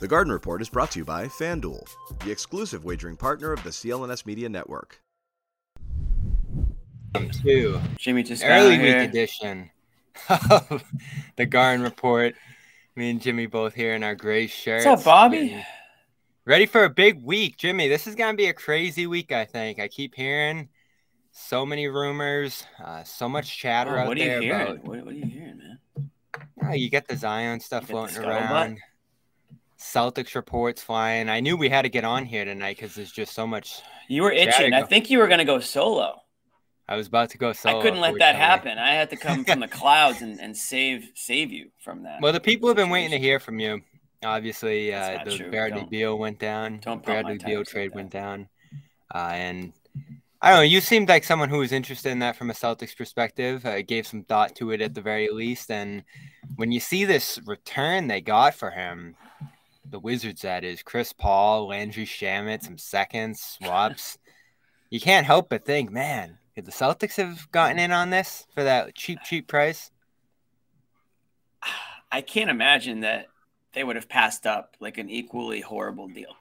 The Garden Report is brought to you by FanDuel, the exclusive wagering partner of the CLNS Media Network. Two. Jimmy just Early week edition of the Garden Report. Me and Jimmy both here in our gray shirts. What's up, Bobby? Ready for a big week, Jimmy. This is gonna be a crazy week. I think. I keep hearing so many rumors, uh, so much chatter Oh, out what are you there hearing? about. What, what are you hearing, man? Oh, you get the Zion stuff You floating scuttlebutt? around. Celtics reports flying. I knew we had to get on here tonight because there's just so much. You were itching. I think you were gonna go solo. I was about to go solo. I couldn't let that happen. I had to come from the clouds and, and save save you from that. Well, the people have been waiting to hear from you. Obviously, uh, the true. Bradley Don't- Beal went down. don't Bradley Beal trade that. went down, uh, and I don't know. You seemed like someone who was interested in that from a Celtics perspective. Uh, gave some thought to it at the very least, and when you see this return they got for him, the Wizards that is Chris Paul, Landry Shamet, some seconds, swaps. you can't help but think, man, could the Celtics have gotten in on this for that cheap, cheap price? I can't imagine that they would have passed up like an equally horrible deal.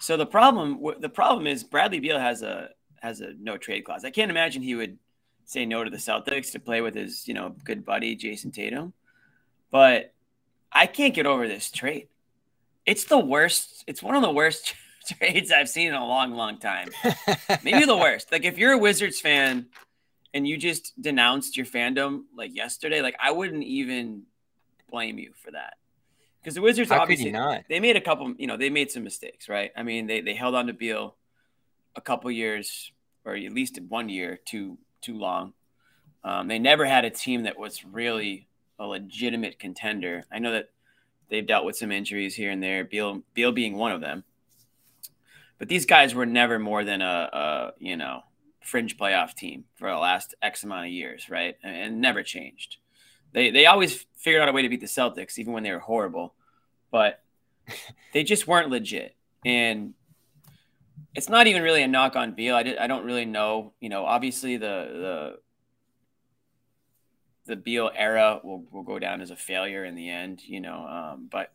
So the problem the problem is Bradley Beal has a has a no trade clause. I can't imagine he would say no to the Celtics to play with his, you know, good buddy Jayson Tatum. But I can't get over this trade. It's the worst. It's one of the worst trades I've seen in a long, long time. Maybe the worst. Like if you're a Wizards fan and you just denounced your fandom like yesterday, like I wouldn't even blame you for that. Because the Wizards How obviously not? they made a couple, you know, they made some mistakes, right? I mean, they they held on to Beal a couple years, or at least one year, too too long. Um, they never had a team that was really a legitimate contender. I know that they've dealt with some injuries here and there, Beal Beal being one of them. But these guys were never more than a, a you know fringe playoff team for the last X amount of years, right? And, and never changed. They they always figured out a way to beat the Celtics, even when they were horrible. But they just weren't legit. And it's not even really a knock on Beal. I, did, I don't really know. You know, obviously the the the Beal era will, will go down as a failure in the end. You know, um, but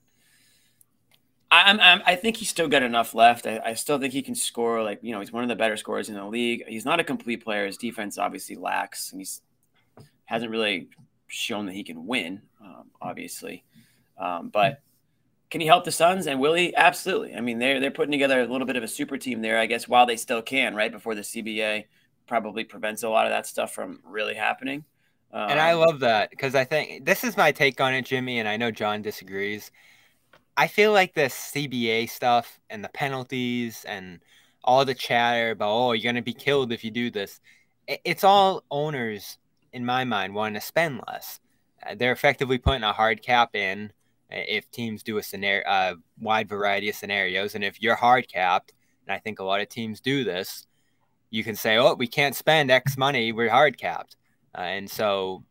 I'm, I'm I think he's still got enough left. I, I still think he can score. Like you know, he's one of the better scorers in the league. He's not a complete player. His defense obviously lacks, and he's hasn't really shown that he can win. Um, obviously, um, but can he help the Suns? And will he? Absolutely. I mean, they're they're putting together a little bit of a super team there, I guess, while they still can, right before the CBA probably prevents a lot of that stuff from really happening. Um, And I love that because I think this is my take on it, Jimmy, and I know John disagrees. I feel like the CBA stuff and the penalties and all the chatter about, oh, you're going to be killed if you do this. It's all owners, in my mind, wanting to spend less. Uh, They're effectively putting a hard cap in uh, if teams do a scenario, uh, wide variety of scenarios. And if you're hard capped, and I think a lot of teams do this, you can say, oh, we can't spend X money, we're hard capped. Uh, and so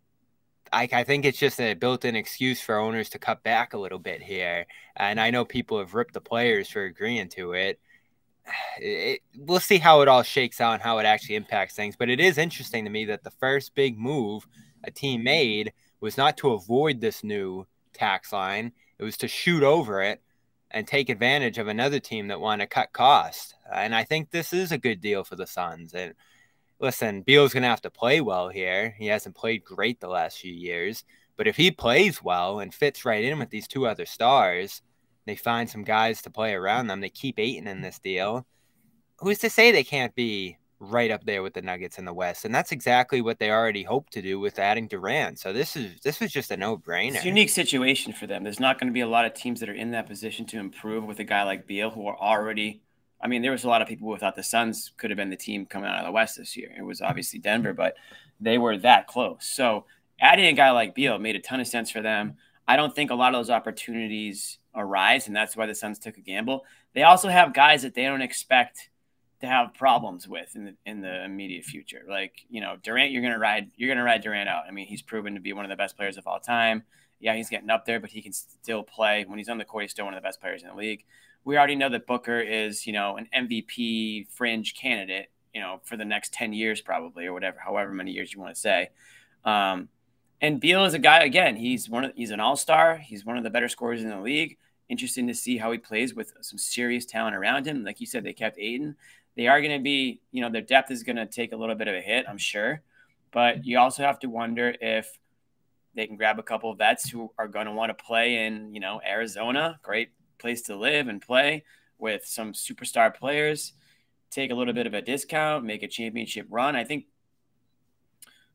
I, I think it's just a built in excuse for owners to cut back a little bit here. And I know people have ripped the players for agreeing to it. It- we'll see how it all shakes out and how it actually impacts things. But it is interesting to me that the first big move a team made was not to avoid this new tax line, it was to shoot over it and take advantage of another team that wanted to cut costs. And I think this is a good deal for the Suns. And listen, Beal's going to have to play well here. He hasn't played great the last few years. But if he plays well and fits right in with these two other stars, they find some guys to play around them. They keep Ayton in this deal. Who's to say they can't be right up there with the Nuggets in the West? And that's exactly what they already hoped to do with adding Durant. So this is this was just a no brainer. It's a unique situation for them. There's not going to be a lot of teams that are in that position to improve with a guy like Beal, who are already. I mean, there was a lot of people who thought the Suns could have been the team coming out of the West this year. It was obviously Denver, but they were that close. So adding a guy like Beal made a ton of sense for them. I don't think a lot of those opportunities arise, and that's why the Suns took a gamble. They also have guys that they don't expect to have problems with in the in the immediate future. Like you know, Durant, you're gonna ride you're gonna ride Durant out. I mean, he's proven to be one of the best players of all time. Yeah, he's getting up there, but he can still play when he's on the court. He's still one of the best players in the league. We already know that Booker is you know an MVP fringe candidate. You know, for the next ten years probably or whatever, however many years you want to say. Um, and Beal is a guy again. He's one of he's an all star. He's one of the better scorers in the league, interesting to see how he plays with some serious talent around him. Like you said, they kept Ayton. They are going to be, you know, their depth is going to take a little bit of a hit, I'm sure. But you also have to wonder if they can grab a couple of vets who are going to want to play in, you know, Arizona, great place to live and play with some superstar players, take a little bit of a discount, make a championship run. I think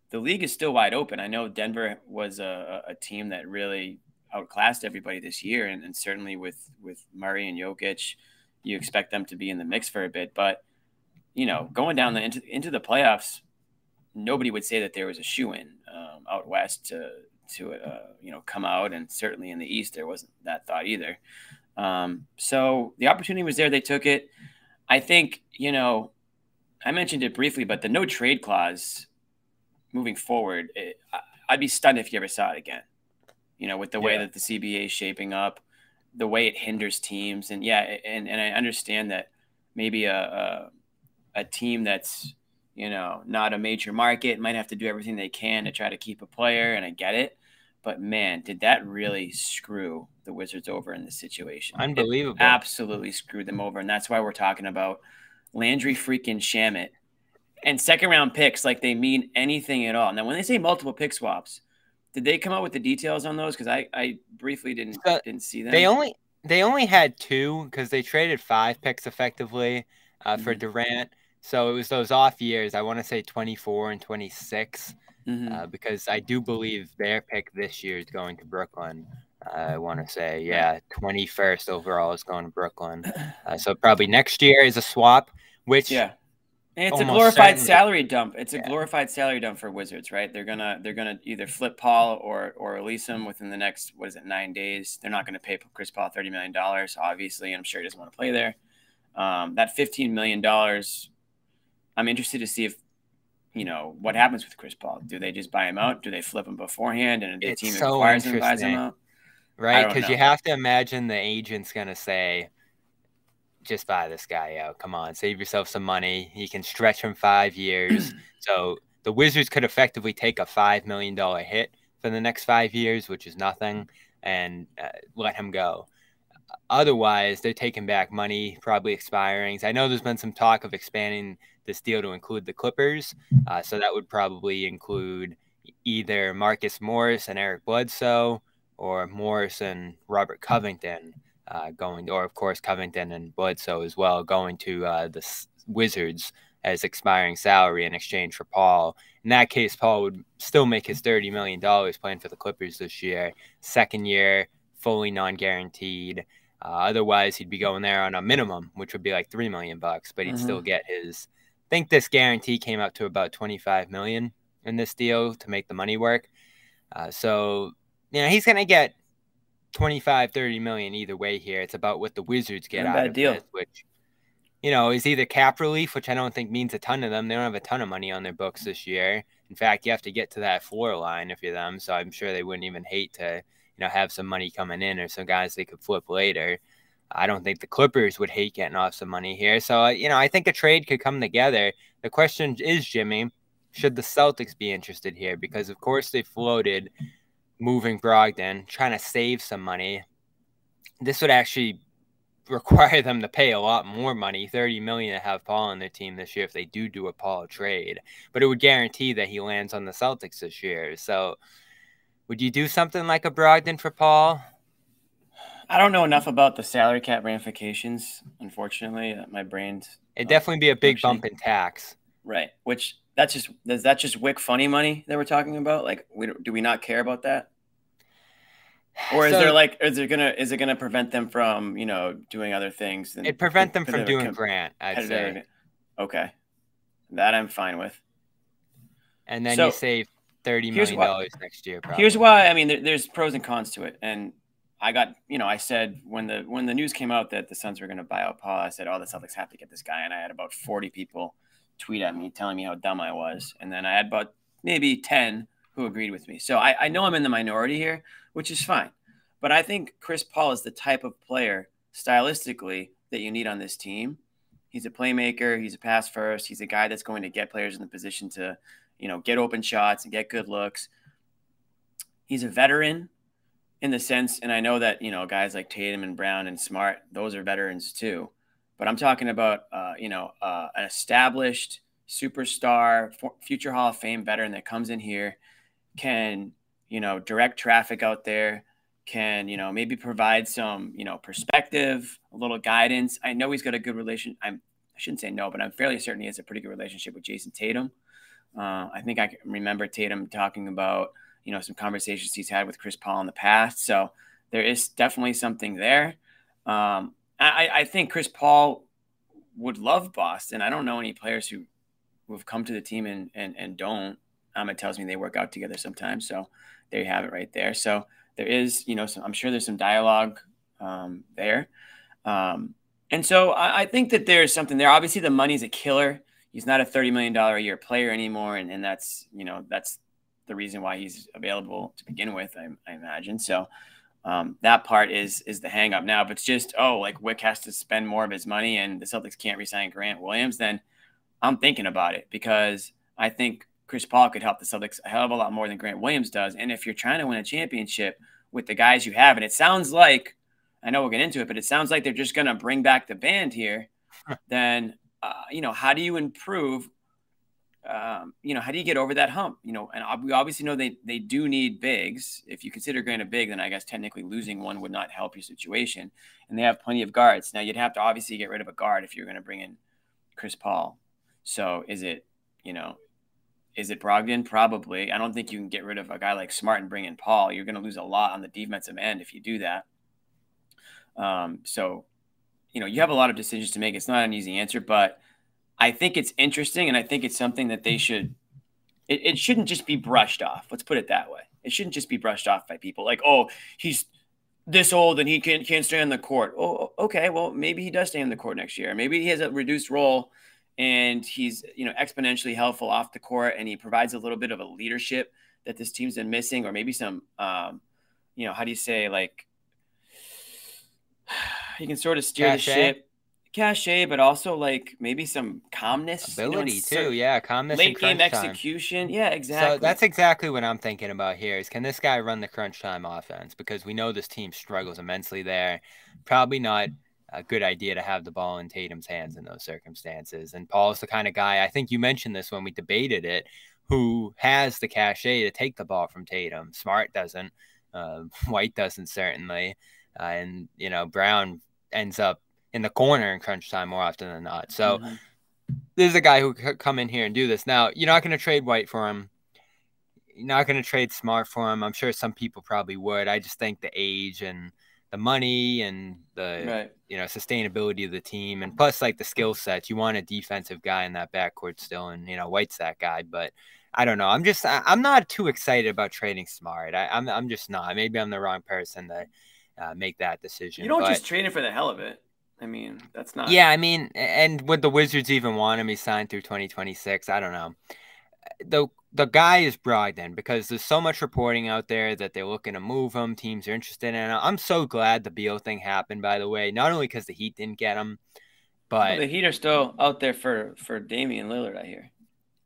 the league is still wide open. I know Denver was a, a team that really outclassed everybody this year, and, and certainly with with Murray and Jokic, you expect them to be in the mix for a bit. But you know, going down the into into the playoffs, nobody would say that there was a shoe in um, out west to to uh, you know come out, and certainly in the East there wasn't that thought either. Um, so the opportunity was there; they took it. I think you know, I mentioned it briefly, but the no trade clause moving forward, it, I'd be stunned if you ever saw it again. You know, with the yeah. way that the CBA is shaping up, the way it hinders teams, and yeah, and and I understand that maybe a, a, a team that's you know, not a major market, might have to do everything they can to try to keep a player, and I get it. But man, did that really screw the Wizards over in this situation? Unbelievable. It absolutely screwed them over. And that's why we're talking about Landry freaking Shamet and second round picks like they mean anything at all. Now, when they say multiple pick swaps, did they come up with the details on those? Because I, I briefly didn't so didn't see them. They only they only had two because they traded five picks effectively uh, for Durant. So it was those off years. I want to say 24 and 26, mm-hmm. uh, because I do believe their pick this year is going to Brooklyn. Uh, I want to say, yeah, 21st overall is going to Brooklyn. Uh, so probably next year is a swap, which yeah. And it's a glorified certainly. salary dump. It's a yeah. glorified salary dump for Wizards, right? They're gonna they're gonna either flip Paul or or release him within the next what is it nine days. They're not gonna pay Chris Paul thirty million dollars, obviously. I'm sure he doesn't want to play there. Um, that fifteen million dollars I'm interested to see if you know what happens with Chris Paul. Do they just buy him out? Do they flip him beforehand and the it's team so acquires him, buys him out? Right, because you have to imagine the agent's gonna say, "Just buy this guy out. Come on, save yourself some money. You can stretch him five years." so the Wizards could effectively take a five million dollar hit for the next five years, which is nothing, and uh, let him go. Otherwise, they're taking back money, probably expiring. I know there's been some talk of expanding this deal to include the Clippers. Uh, so that would probably include either Marcus Morris and Eric Bledsoe or Morris and Robert Covington uh, going, or of course, Covington and Bledsoe as well, going to uh, the Wizards as expiring salary in exchange for Paul. In that case, Paul would still make his $30 million playing for the Clippers this year, second year, fully non guaranteed. Uh, otherwise, he'd be going there on a minimum, which would be like three million bucks, but he'd mm-hmm. still get his I think this guarantee came out to about 25 million in this deal to make the money work. Uh, so, you know, he's going to get 25, 30 million either way here. It's about what the Wizards get Not out of deal. this, which, you know, is either cap relief, which I don't think means a ton to them. They don't have a ton of money on their books this year. In fact, you have to get to that floor line if you're them. So I'm sure they wouldn't even hate to, you know, have some money coming in or some guys they could flip later. I don't think the Clippers would hate getting off some money here. So, uh, you know, I think a trade could come together. The question is, Jimmy, should the Celtics be interested here? Because, of course, they floated moving Brogdon, trying to save some money. This would actually require them to pay a lot more money 30 million to have Paul on their team this year if they do do a Paul trade but it would guarantee that he lands on the Celtics this year so would you do something like a Brogdon for Paul I don't know enough about the salary cap ramifications. Unfortunately, uh, my brain's. It'd definitely be a big bump in tax. Right. Which that's just is that just Wyc funny money that we're talking about? Like, we, do we not care about that? Or is so, there like is it gonna is it gonna prevent them from you know doing other things? It prevent them from doing Grant. I'd say. Okay, that I'm fine with. And then so, you save thirty million dollars next year. Probably. Here's why. I mean, there, there's pros and cons to it, and I got, you know, I said when the when the news came out that the Suns were going to buy out Paul, I said, "Oh, the Celtics have to get this guy," and I had about forty people tweet at me telling me how dumb I was, and then I had about maybe ten who agreed with me. So I, I know I'm in the minority here, which is fine, but I think Chris Paul is the type of player stylistically that you need on this team. He's a playmaker. He's a pass first. He's a guy that's going to get players in the position to, you know, get open shots and get good looks. He's a veteran in the sense, and I know that you know guys like Tatum and Brown and Smart, those are veterans too. But I'm talking about uh, you know uh, an established superstar, future Hall of Fame veteran that comes in here, can you know direct traffic out there, can you know maybe provide some you know perspective, a little guidance. I know he's got a good relation. I'm I shouldn't say no, but I'm fairly certain he has a pretty good relationship with Jayson Tatum. Uh, I think I can remember Tatum talking about you know some conversations he's had with Chris Paul in the past. So there is definitely something there. Um, I, I think Chris Paul would love Boston. I don't know any players who who have come to the team and and, and don't. Ahmed tells me they work out together sometimes. So there you have it right there. So there is, you know, some, I'm sure there's some dialogue um, there. Um, and so I, I, think that there's something there. Obviously, the money's a killer. He's not a $30 million a year player anymore. And, and that's, you know, that's the reason why he's available to begin with, I, I imagine. So um, that part is is the hang up now. But it's just, oh, like Wyc has to spend more of his money and the Celtics can't resign Grant Williams, then I'm thinking about it because I think Chris Paul could help the Celtics a hell of a lot more than Grant Williams does. And if you're trying to win a championship with the guys you have, and it sounds like I know we'll get into it, but it sounds like they're just going to bring back the band here. then, uh, you know, how do you improve? Um, you know, how do you get over that hump? You know, and we obviously know they they do need bigs. If you consider Grant a big, then I guess technically losing one would not help your situation. And they have plenty of guards. Now you'd have to obviously get rid of a guard if you're going to bring in Chris Paul. So is it, you know, is it Brogdon? Probably. I don't think you can get rid of a guy like Smart and bring in Paul. You're going to lose a lot on the defensive end if you do that. Um, so, you know, you have a lot of decisions to make. It's not an easy answer, but I think it's interesting, and I think it's something that they should. It, it shouldn't just be brushed off. Let's put it that way. It shouldn't just be brushed off by people like, oh, he's this old and he can't can't stay on the court. Oh, okay. Well, maybe he does stay on the court next year. Maybe he has a reduced role and he's you know exponentially helpful off the court and he provides a little bit of a leadership that this team's been missing or maybe some um, you know how do you say like he can sort of steer cachet. the ship cachet but also like maybe some calmness ability you know, too yeah calmness late game execution time. yeah exactly so that's exactly what i'm thinking about here is can this guy run the crunch time offense because we know this team struggles immensely there probably not a good idea to have the ball in Tatum's hands in those circumstances. And Paul's the kind of guy, I think you mentioned this when we debated it, who has the cachet to take the ball from Tatum. Smart doesn't, uh, White doesn't certainly. Uh, and, you know, Brown ends up in the corner in crunch time more often than not. So mm-hmm. this is a guy who could come in here and do this. Now, you're not going to trade White for him. You're not going to trade Smart for him. I'm sure some people probably would. I just think the age and – the money and the right. you know sustainability of the team, and plus like the skill sets. You want a defensive guy in that backcourt still, and you know White's that guy, but. I don't know. I'm just I'm not too excited about trading Smart. I, am I'm, I'm just not. Maybe I'm the wrong person to uh, make that decision. You don't but, just trade it for the hell of it. I mean, that's not. Yeah, I mean, and would the Wizards even want him? He signed through 2026. I don't know. The the guy is Brogdon because there's so much reporting out there that they're looking to move him. Teams are interested in it. I'm so glad the Beal thing happened, by the way. Not only because the Heat didn't get him, but well, the Heat are still out there for for Damian Lillard. I hear.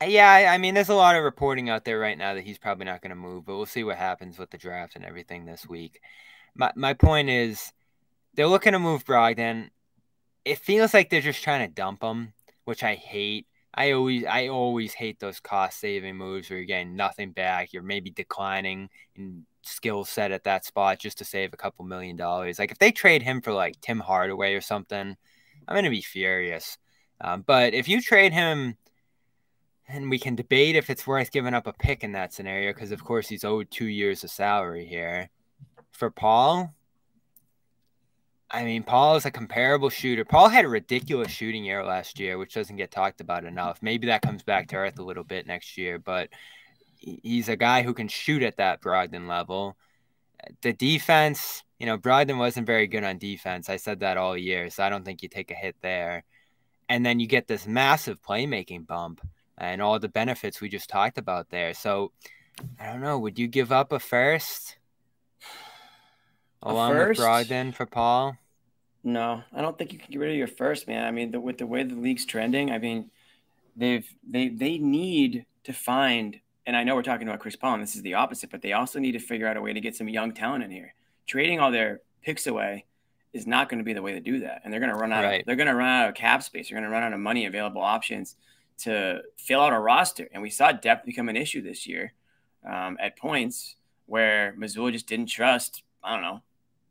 Yeah, I mean, there's a lot of reporting out there right now that he's probably not going to move, but we'll see what happens with the draft and everything this week. My my point is, they're looking to move Brogdon. It feels like they're just trying to dump him, which I hate I always I always hate those cost saving moves where you're getting nothing back. You're maybe declining in skill set at that spot just to save a couple million dollars. Like if they trade him for like Tim Hardaway or something, I'm gonna be furious. Um, but if you trade him, and we can debate if it's worth giving up a pick in that scenario, because of course he's owed two years of salary here. For Paul, I mean, Paul is a comparable shooter. Paul had a ridiculous shooting year last year, which doesn't get talked about enough. Maybe that comes back to earth a little bit next year, but he's a guy who can shoot at that Brogdon level. The defense, you know, Brogdon wasn't very good on defense. I said that all year, so I don't think you take a hit there. And then you get this massive playmaking bump and all the benefits we just talked about there. So I don't know. Would you give up a first? Along first? with Brogdon for Paul? No, I don't think you can get rid of your first man. I mean, the, with the way the league's trending, I mean, they've they they need to find. And I know we're talking about Chris Paul, and this is the opposite, but they also need to figure out a way to get some young talent in here. trading all their picks away is not going to be the way to do that. And they're going to run out. Right. Of, they're going to run out of cap space. They're going to run out of money available options to fill out a roster. And we saw depth become an issue this year um, at points where Mazzulla just didn't trust. I don't know,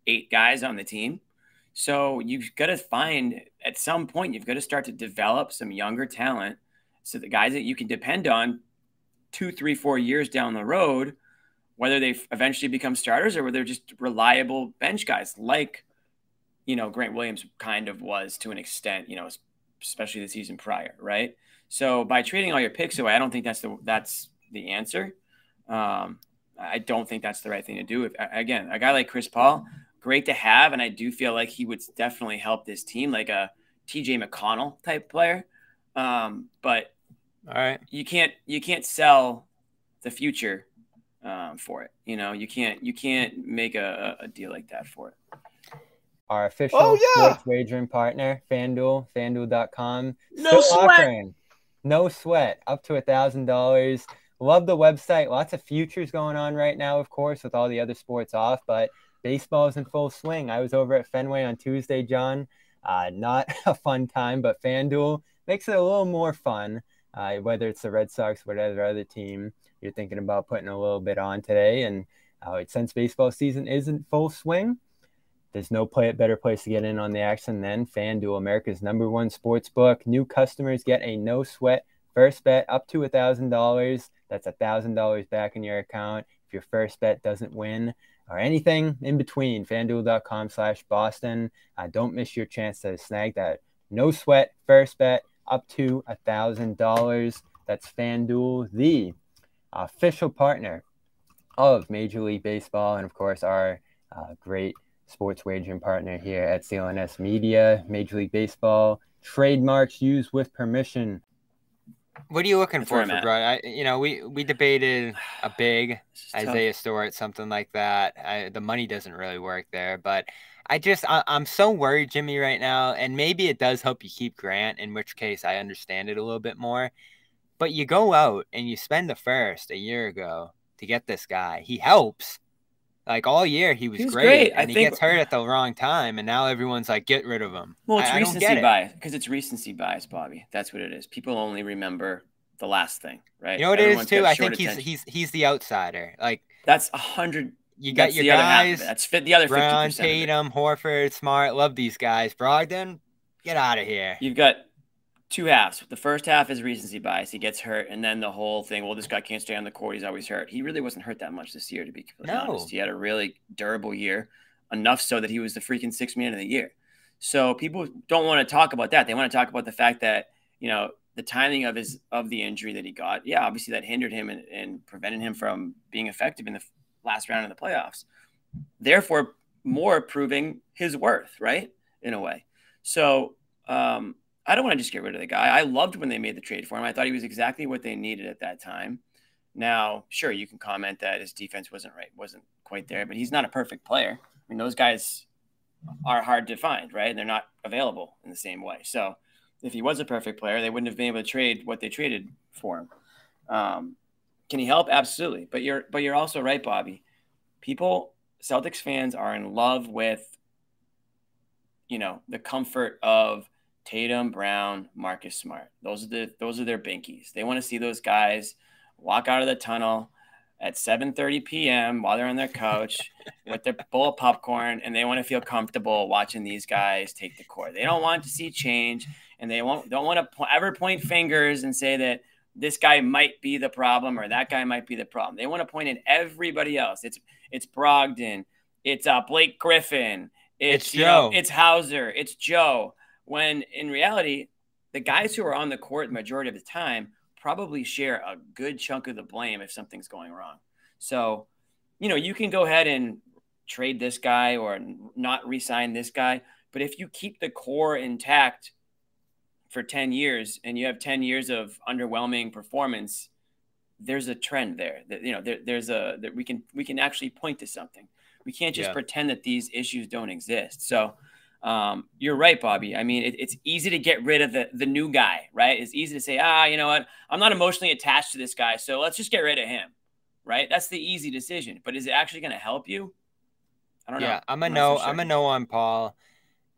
eight guys on the team. So you've got to find at some point you've got to start to develop some younger talent, so the guys that you can depend on two, three, four years down the road, whether they eventually become starters or whether they're just reliable bench guys like you know, Grant Williams kind of was to an extent, you know, especially the season prior, right? So by trading all your picks away, I don't think that's the that's the answer. Um, I don't think that's the right thing to do. If, again, a guy like Chris Paul, great to have, and I do feel like he would definitely help this team, like a TJ McConnell type player. Um, but all right, you can't you can't sell the future um, for it. You know, you can't you can't make a, a deal like that for it our official oh, yeah. sports wagering partner, FanDuel, FanDuel.com. No Still sweat. Offering, no sweat, up to a thousand dollars. Love the website. Lots of futures going on right now, of course, with all the other sports off, but baseball is in full swing. I was over at Fenway on Tuesday, John. Uh, not a fun time, but FanDuel makes it a little more fun. Uh, whether it's the Red Sox, whatever other team you're thinking about putting a little bit on today, and uh, since baseball season is in full swing, there's no play, better place to get in on the action than FanDuel, America's number one sports book. New customers get a no sweat first bet up to a $1,000. That's a $1,000 back in your account if your first bet doesn't win or anything in between. FanDuel.com slash Boston. Uh, don't miss your chance to snag that no sweat first bet up to a $1,000. That's FanDuel, the official partner of Major League Baseball, and of course, our uh, great sports wagering partner here at CLNS Media, Major League Baseball, trademarks used with permission. What are you looking That's for, for bro? I, you know, we we debated a big Isaiah tough. Stewart, something like that. I, the money doesn't really work there, but I just I, I'm so worried, Jimmy, right now. And maybe it does help you keep Grant, in which case I understand it a little bit more. But you go out and you spend the first a year ago to get this guy. He helps, like all year, he was, he was great, great, and I he think... gets hurt at the wrong time, and now everyone's like, "Get rid of him." Well, it's I, recency I bias because it's recency bias, Bobby. That's what it is. People only remember the last thing, right? You know what Everyone's it is too. I think he's he's he's the outsider. Like that's a hundred. You got your guys. That's fit the other Brown, Tatum, Horford, Smart. Love these guys. Brogdon, get out of here. You've got two halves. The first half is recency bias. He gets hurt, and then the whole thing. Well, this guy can't stay on the court. He's always hurt. He really wasn't hurt that much this year, to be completely no. honest. He had a really durable year, enough so that he was the freaking six man of the year. So people don't want to talk about that. They want to talk about the fact that you know the timing of his of the injury that he got. Yeah, obviously that hindered him and, and prevented him from being effective in the last round of the playoffs. Therefore, more proving his worth, right? In a way. So um, I don't want to just get rid of the guy. I loved when they made the trade for him. I thought he was exactly what they needed at that time. Now, sure, you can comment that his defense wasn't right, wasn't quite there, but he's not a perfect player. I mean, those guys are hard to find, right? They're not available in the same way. So, if he was a perfect player, they wouldn't have been able to trade what they traded for him. Um, can he help? Absolutely. But you're but you're also right, Bobby. People, Celtics fans, are in love with, you know, the comfort of Tatum, Brown, Marcus Smart. Those are the those are their binkies. They want to see those guys walk out of the tunnel at 7:30 p.m. while they're on their couch with their bowl of popcorn, and they want to feel comfortable watching these guys take the court. They don't want to see change, and they won't don't want to po- ever point fingers and say that this guy might be the problem or that guy might be the problem. They want to point at everybody else. It's it's Brogdon, it's uh, Blake Griffin, it's, it's Joe, know, it's Hauser, it's Joe. When in reality, the guys who are on the court the majority of the time probably share a good chunk of the blame if something's going wrong. So, you know, you can go ahead and trade this guy or not re-sign this guy, but if you keep the core intact for 10 years and you have 10 years of underwhelming performance, there's a trend there that you know there, there's a that we can we can actually point to something. We can't just yeah. pretend that these issues don't exist. So um, you're right, Bobby. I mean, it, it's easy to get rid of the, the new guy, right? It's easy to say, ah, you know what? I'm not emotionally attached to this guy, so let's just get rid of him, right? That's the easy decision. But is it actually going to help you? I don't know. Yeah, I'm a not no. sure. I'm a no on Paul.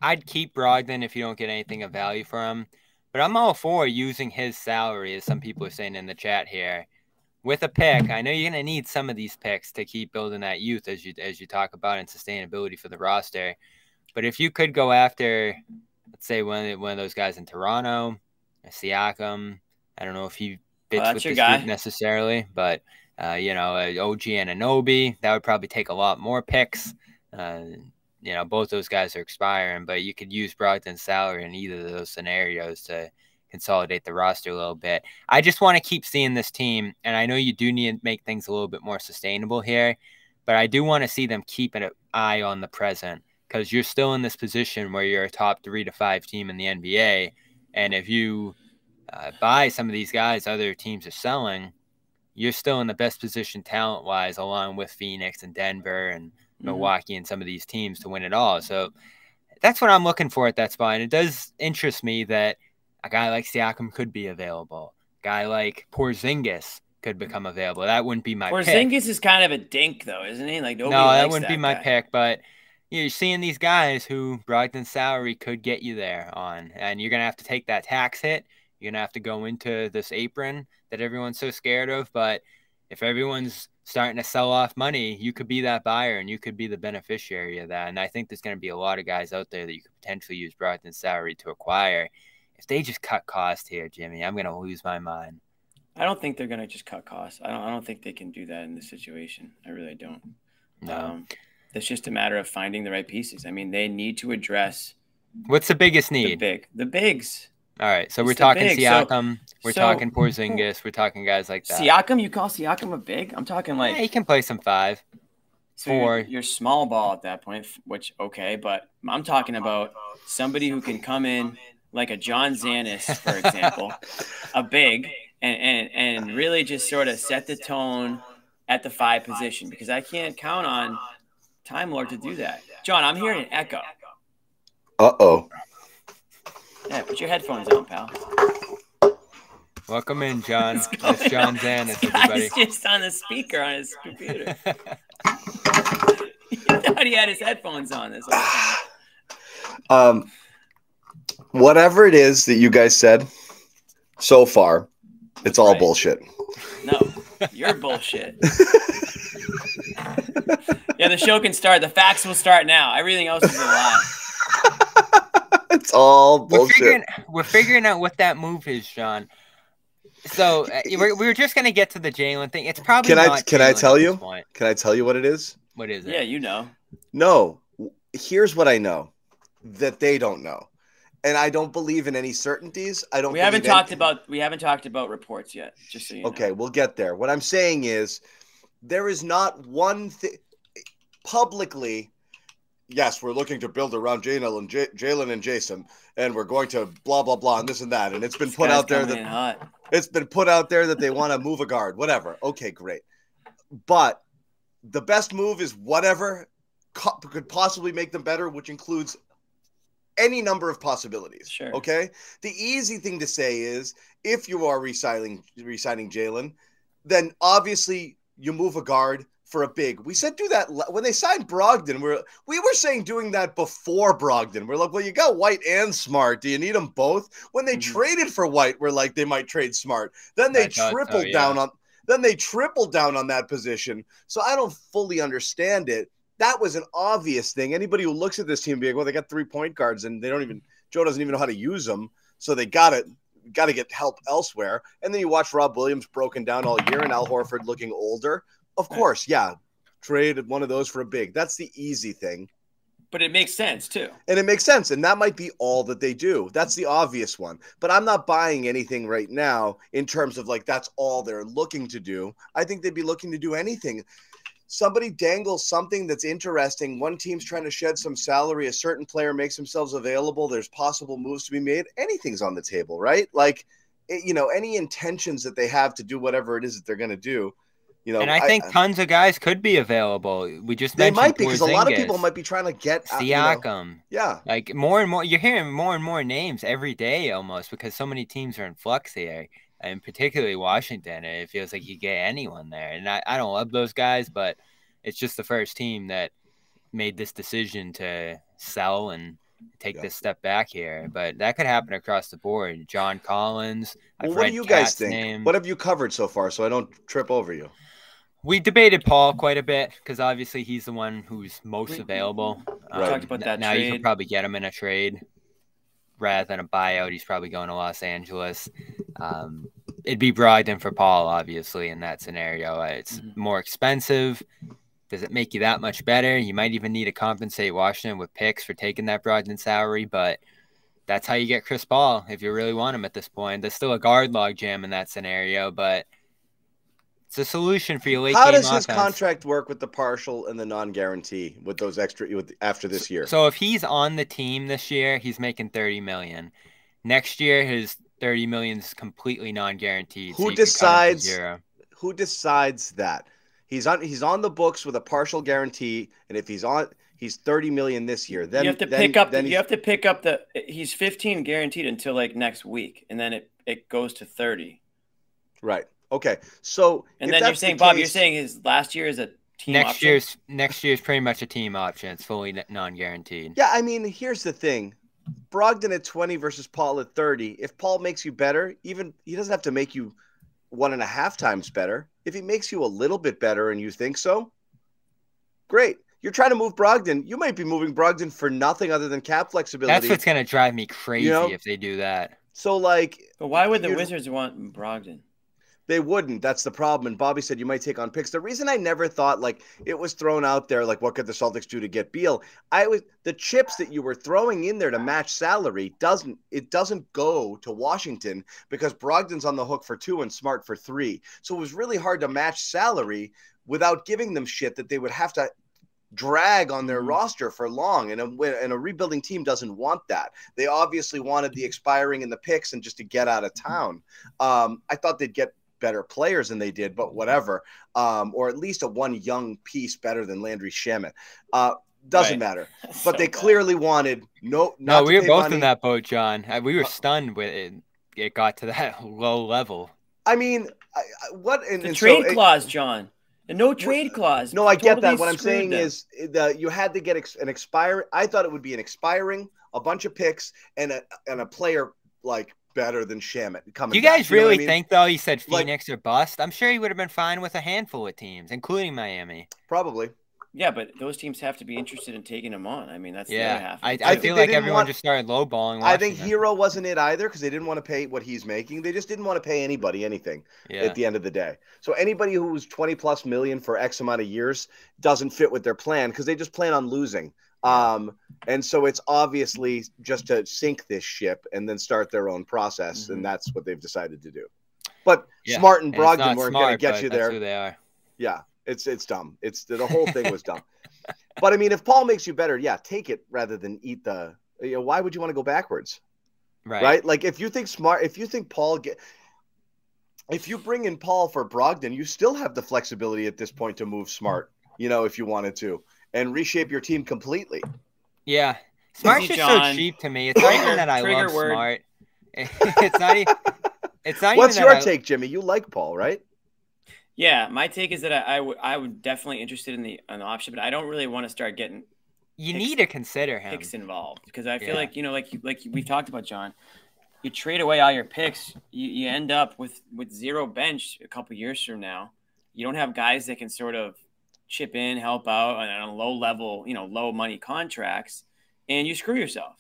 I'd keep Brogdon if you don't get anything of value from him, but I'm all for using his salary, as some people are saying in the chat here, with a pick. I know you're gonna need some of these picks to keep building that youth as you as you talk about and sustainability for the roster. But if you could go after, let's say one of, one of those guys in Toronto, Siakam, I don't know if he fits that's with this guy. group necessarily, but uh, you know, OG Anunoby, that would probably take a lot more picks. Uh, you know, both those guys are expiring, but you could use Brogdon's salary in either of those scenarios to consolidate the roster a little bit. I just want to keep seeing this team, and I know you do need to make things a little bit more sustainable here, but I do want to see them keep an eye on the present because you're still in this position where you're a top three to five team in the NBA, and if you uh, buy some of these guys other teams are selling, you're still in the best position talent wise, along with Phoenix and Denver and Mhm. Milwaukee and some of these teams to win it all. So that's what I'm looking for at that spot. And it does interest me that a guy like Siakam could be available. A guy like Porzingis could become available. That wouldn't be my pick. Porzingis is kind of a dink, though, isn't he? Like nobody No, that wouldn't be my pick. But you're seeing these guys who Brogdon's salary could get you there on, and you're gonna have to take that tax hit. You're gonna have to go into this apron that everyone's so scared of. But if everyone's starting to sell off money, you could be that buyer and you could be the beneficiary of that. And I think there's gonna be a lot of guys out there that you could potentially use Brogdon's salary to acquire. If they just cut cost here, Jimmy, I'm gonna lose my mind. I don't think they're gonna just cut costs. I don't. I don't think they can do that in this situation. I really don't. No. Um, it's just a matter of finding the right pieces. I mean, they need to address What's the biggest need? the big, the bigs. All right, so It's we're talking big. So- Siakam, we're so- talking Porzingis, we're talking guys like that. Siakam, you call Siakam a big? I'm talking like yeah, he can play some five. so you're- four. You're, small ball at that point, which okay, but I'm talking about somebody who can come in like a John Zanis, for example, a big, and, and and really just sort of set the tone at the five position because I can't count on Time Lord to do that. John, I'm hearing an echo. Uh oh. Yeah, put your headphones on, pal. Welcome in, John. What's It's going John on? Zanis, everybody. guy's just on the speaker on his computer. he thought he had his headphones on this whole time. Um, whatever it is that you guys said so far, it's all Right. bullshit. No, you're bullshit. Yeah, the show can start. The facts will start now. Everything else is a lie. it's all we're figuring we're figuring out what that move is, Sean. So uh, we're, we're just gonna get to the Jaylen thing. It's probably Can I- not can I tell you? point. Can I tell you what it is? What is it? Yeah, you know. No. Here's what I know that they don't know. And I don't believe in any certainties. I don't We haven't believe any- talked about we haven't talked about reports yet. Just so you know. Okay, we'll get there. What I'm saying is there is not one thing publicly. Yes, we're looking to build around Jaylen and J- Jaylen and Jayson, and we're going to blah blah blah and this and that. And it's been This put out there that hot. it's been put out there that they want to move a guard, whatever. Okay, great. But the best move is whatever co- could possibly make them better, which includes any number of possibilities. Sure. Okay. The easy thing to say is if you are resigning resigning Jaylen, then obviously you move a guard for a big. We said do that when they signed Brogdon. We're we were saying doing that before Brogdon. We're like, well, you got White and Smart. Do you need them both? When they Mhm. traded for White, we're like they might trade Smart. Then they thought tripled yeah. down on. Then they tripled down on that position. So I don't fully understand it. That was an obvious thing. Anybody who looks at this team, be like, well, they got three point guards and they don't even. Joe doesn't even know how to use them, so they got it. Got to get help elsewhere. And then you watch Rob Williams broken down all year and Al Horford looking older. Of course, yeah, traded one of those for a big. That's the easy thing. But it makes sense too. And it makes sense. And that might be all that they do. That's the obvious one. But I'm not buying anything right now in terms of like that's all they're looking to do. I think they'd be looking to do anything. Somebody dangles something that's interesting. One team's trying to shed some salary. A certain player makes themselves available. There's possible moves to be made. Anything's on the table, right? Like, you know, any intentions that they have to do whatever it is that they're going to do. You know, and I think tons of guys could be available. We just they might be because a lot of people might be trying to get out, you know- Siakam. yeah, Like more and more, you're hearing more and more names every day almost because so many teams are in flux here, and particularly Washington. It feels like you get anyone there, and I, I don't love those guys, but it's just the first team that made this decision to sell and take Yeah. this step back here. But that could happen across the board. John Collins. Well, what do you guys Kat's think? name. What have you covered so far so I don't trip over you? We debated Paul quite a bit because obviously he's the one who's most available. Right. Talked about that now you trade. can probably get him in a trade rather than a buyout. He's probably going to Los Angeles. Um, it'd be Brogdon for Paul, obviously, in that scenario. Uh, It's Mhm. more expensive. Does it make you that much better? You might even need to compensate Washington with picks for taking that Brogdon salary, but that's how you get Chris Paul if you really want him at this point. There's still a guard log jam in that scenario, but it's a solution for your late How game does his offense. contract work with the partial and the non-guarantee with those extra with after this year? So if he's on the team this year, he's making 30 million. Next year, his 30 million is completely non-guaranteed. Who you can cut him to decides- Who decides that? He's on he's on the books with a partial guarantee, and if he's on he's 30 million this year. Then you have to then- pick up. then The, you he's- have to pick up the. He's 15 guaranteed until like next week, and then it it goes to 30. right. Okay. So And then you're that's the saying, Bob, you're saying his last year is a team Next option? year's next year's pretty much a team option. It's fully non-guaranteed. Yeah, I mean, here's the thing. Brogdon at 20 versus Paul at 30. If Paul makes you better, even he doesn't have to make you one and a half times better. If he makes you a little bit better and you think so, great. You're trying to move Brogdon. You might be moving Brogdon for nothing other than cap flexibility. That's what's gonna drive me crazy know? if they do that. so, like, But why would the Wizards want Brogdon? They wouldn't. That's the problem. And Bobby said you might take on picks. The reason I never thought like it was thrown out there, like what could the Celtics do to get Beal? I was the chips that you were throwing in there to match salary doesn't it doesn't go to Washington because Brogdon's on the hook for two and Smart for three. So it was really hard to match salary without giving them shit that they would have to drag on their Mhm. roster for long and a, and a rebuilding team doesn't want that they obviously wanted the expiring and the picks and just to get out of town um, i thought they'd get better players than they did, but whatever. Um, or at least a one young piece better than Landry Shamet. Uh, doesn't Right. matter. So But they bad. clearly wanted no. No, we were both money. in that boat, John. Uh, We were Uh, stunned when it, it got to that low level. I mean, I, I, what? And, The and trade so it- clause, John. The no trade clause. No, I get that. What I'm saying them. is the you had to get ex, an expiring. I thought it would be an expiring, a bunch of picks, and a and a player like better than Shamet coming. You back. guys know I really mean? think though? He said Like- Phoenix or bust. I'm sure he would have been fine with a handful of teams, including Miami. Probably. Yeah, but those teams have to be interested in taking him on. I mean, that's the other Yeah, half. I, I, I feel they like everyone want- just started lowballing. I think Washington. Hero wasn't it either because they didn't want to pay what he's making. They just didn't want to pay anybody anything Yeah. at the end of the day. So anybody who's 20 plus million for X amount of years doesn't fit with their plan because they just plan on losing. Um, and so it's obviously just to sink this ship and then start their own process, Mhm. and that's what they've decided to do. But Yeah, Smart and Brogdon weren't going to get you there. They are. Yeah, it's it's dumb. It's the whole thing was dumb. But I mean, if Paul makes you better, yeah, take it rather than eat the. You know, why would you want to go backwards? Right. right? Like if you think smart, if you think Paul get, if you bring in Paul for Brogdon, you still have the flexibility at this point to move smart. You know, if you wanted to, and reshape your team completely. Yeah. Smart's Easy, just so cheap to me. It's not even that I trigger love word. Smart. it's not even. It's not What's even your that I- take, Jimmy? You like Paul, right? Yeah, my take is that I, I would I would definitely interested in the an option, but I don't really want to start getting You Picks- need to consider him. picks involved because I feel Yeah. like you know, like like we've talked about, John. You trade away all your picks, you, you end up with with zero bench a couple years from now. You don't have guys that can sort of chip in, help out on, on low level, you know, low money contracts, and you screw yourself.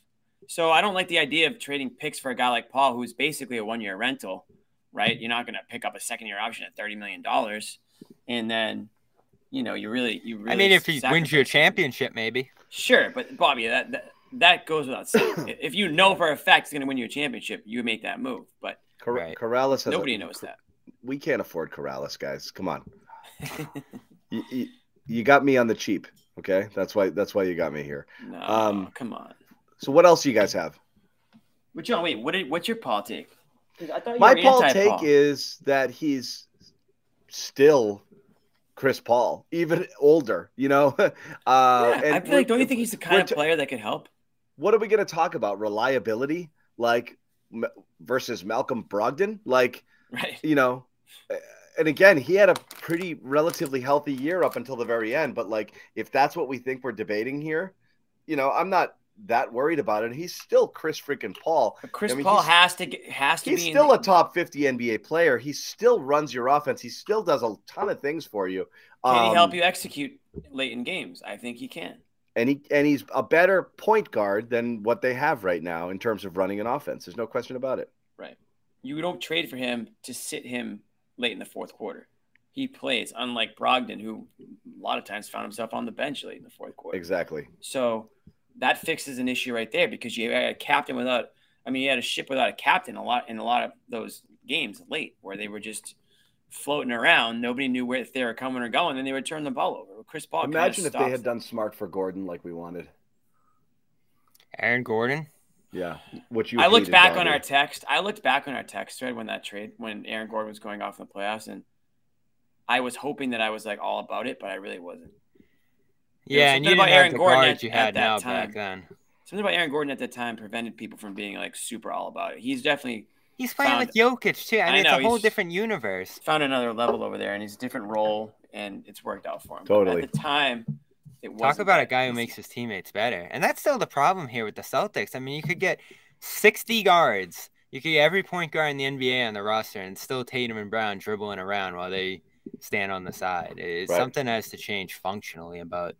So I don't like the idea of trading picks for a guy like Paul, who's basically a one year rental, right? You're not going to pick up a second year option at thirty million dollars, and then, you know, you really, you really. I mean, if he wins you a championship, maybe. Sure, but Bobby, that that, that goes without saying. if you know for a fact he's going to win you a championship, you make that move. But Cor- Right. Corrales has a- nobody knows that. We can't afford Corrales, guys. Come on. you, you, you got me on the cheap. Okay, that's why that's why you got me here. No, Um, come on. So what else do you guys have? But John, wait, what did, what's your Paul take? 'Cause I thought you My Paul take is that he's still Chris Paul, even older. You know, uh, Yeah, and I feel like don't you think he's the kind of player that could help? what are we going to talk about? Reliability, like versus Malcolm Brogdon, like Right. you know, and again, he had a pretty relatively healthy year up until the very end. But like, if that's what we think we're debating here, you know, I'm not that worried about it. He's still Chris freaking Paul. But Chris I mean, Paul has to has to He's be still a top 50 NBA player. He still runs your offense. He still does a ton of things for you. Can he help Um, you execute late in games? I think he can. And he and he's a better point guard than what they have right now in terms of running an offense. There's no question about it. Right. You don't trade for him to sit him late in the fourth quarter. He plays, unlike Brogdon, who a lot of times found himself on the bench late in the fourth quarter. Exactly. So that fixes an issue right there because you had a captain without. I mean, you had a ship without a captain a lot in a lot of those games late where they were just floating around. Nobody knew where if they were coming or going. Then they would turn the ball over. Chris Paul. kinda Imagine if they had that. done smart for Gordon like we wanted. Aaron Gordon. Yeah. What you I looked hated, back on our text. I looked back on our text thread when that trade, when Aaron Gordon was going off in the playoffs, and I was hoping that I was like all about it, but I really wasn't. There was Yeah, and something you about didn't have Aaron the Gordon guards at- you at that now time. back then. Something about Aaron Gordon at that time prevented people from being like super all about it. He's definitely He's playing Found- with Jokic too. I I know, it's a whole different universe. found another level over there, and he's a different role, and it's worked out for him. But Totally. At the time, it Talk about a guy who makes his teammates better. And that's still the problem here with the Celtics. I mean, you could get 60 guards. You could get every point guard in the NBA on the roster and still Tatum and Brown dribbling around while they stand on the side. It's Right. something that has to change functionally about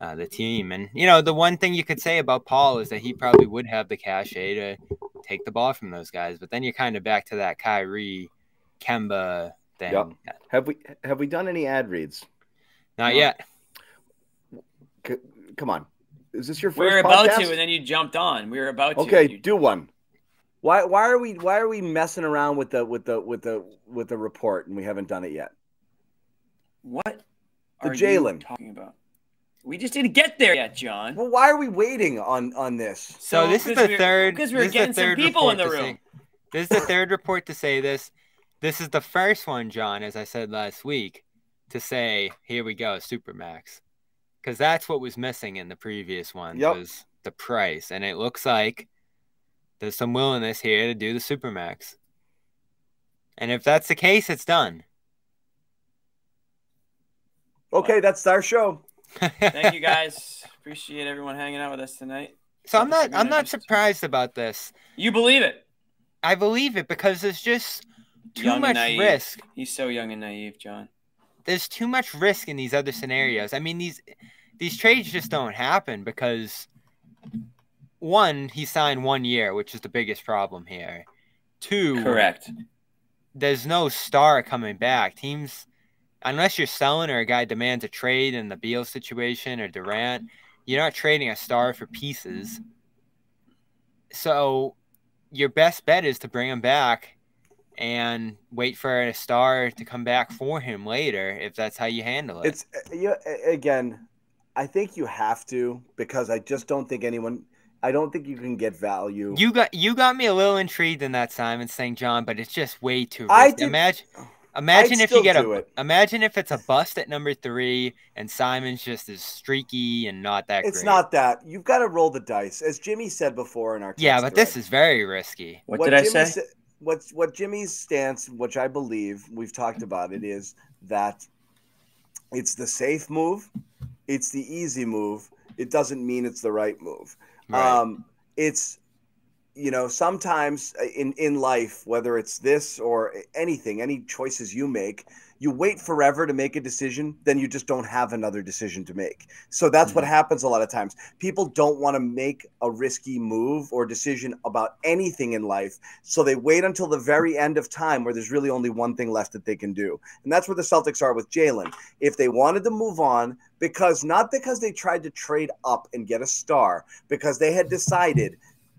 uh, the team. And, you know, the one thing you could say about Paul is that he probably would have the cachet to take the ball from those guys. But then you're kind of back to that Kyrie, Kemba thing. Yep. Have we have we done any ad reads? Not No. yet. C- come on. Is this your first We were about podcast? to, and then you jumped on. We were about to. Okay, You- do one. Why why are we why are we messing around with the with the with the with the report and we haven't done it yet? what The Jaylen. talking about? We just didn't get there yet, John. Well, why are we waiting on on this? So, this is the we're- third. because we're is the getting some third people in the room. say- this is the third report to say this. This is the first one, John, as I said last week, to say, "Here we go, Supermax," because that's what was missing in the previous one Yep. was the price, and it looks like there's some willingness here to do the Supermax. And if that's the case, it's done. Okay, that's our show. Thank you guys. Appreciate everyone hanging out with us tonight. So I'm not. I'm not surprised about this. You believe it? I believe it because there's just too Young much risk. He's so young and naive, John. There's too much risk in these other scenarios. I mean, these these trades just don't happen because one, he signed one year, which is the biggest problem here. Two, Correct. there's no star coming back. Teams, unless you're selling or a guy demands a trade in the Beal situation or Durant, you're not trading a star for pieces. So your best bet is to bring him back and wait for a star to come back for him later if that's how you handle it. It's uh, yeah, again, I think you have to because I just don't think anyone I don't think you can get value. you got you got me a little intrigued in that Simon St. John, but it's just way too I did- Imagine imagine I'd if you get a it. imagine if it's a bust at number three and Simon's just as streaky and not that It's great. not that. You've got to roll the dice. As Jimmy said before in our Yeah, text but this is very risky. What, did I say? sa- what what Jimmy's stance, which I believe we've talked about it, is that it's the safe move, it's the easy move. It doesn't mean it's the right move. Right. Um, it's you know sometimes in in life, whether it's this or anything, any choices you make, you wait forever to make a decision, then you just don't have another decision to make. So that's what mm-hmm. happens a lot of times. People don't want to make a risky move or decision about anything in life, so they wait until the very end of time where there's really only one thing left that they can do, and that's where the Celtics are with Jaylen. If they wanted to move on, because not because they tried to trade up and get a star, because they had decided,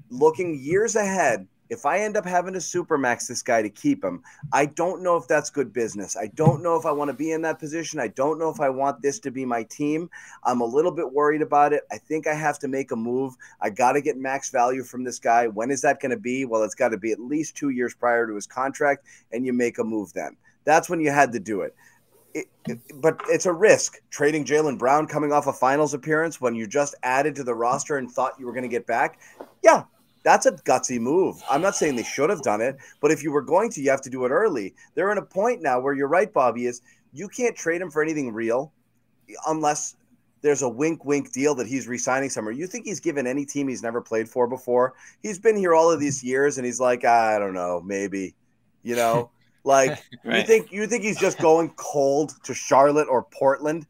looking years ahead, if I end up having to supermax this guy to keep him, I don't know if that's good business. I don't know if I want to be in that position. I don't know if I want this to be my team. I'm a little bit worried about it. I think I have to make a move. I got to get max value from this guy. When is that going to be? Well, it's got to be at least two years prior to his contract, and you make a move then. That's when you had to do it. It, it- but it's a risk trading Jaylen Brown coming off a finals appearance when you just added to the roster and thought you were going to get back. Yeah, That's a gutsy move. I'm not saying they should have done it, but if you were going to, you have to do it early. They're in a point now where you're right, Bobby, is you can't trade him for anything real unless there's a wink wink deal that he's resigning somewhere. You think he's given any team he's never played for before? He's been here all of these years and he's like, I don't know, maybe. You know? Like right. you think you think he's just going cold to Charlotte or Portland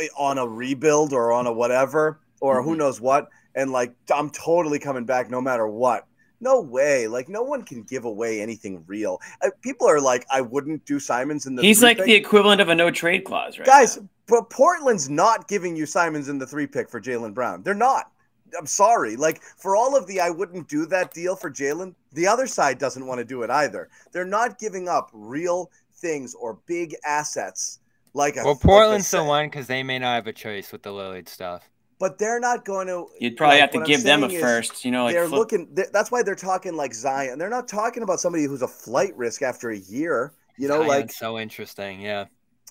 eh, on a rebuild or on a whatever or mm-hmm. who knows what and like I'm totally coming back no matter what. No way. Like no one can give away anything real. Uh, people are like, I wouldn't do Simons in the. He's like pick. the equivalent of a no trade clause, right? Guys, now. but Portland's not giving you Simons in the three pick for Jaylen Brown. They're not. I'm sorry. Like for all of the I wouldn't do that deal for Jaylen, the other side doesn't want to do it either. They're not giving up real things or big assets like a. Well, Portland's like the one because they may not have a choice with the Lillard stuff. But they're not going to. You'd probably like, have to give them a first. You know, like they're flip. looking. They're, that's why they're talking like Zion. They're not talking about somebody who's a flight risk after a year. You know, Zion's like so interesting. Yeah.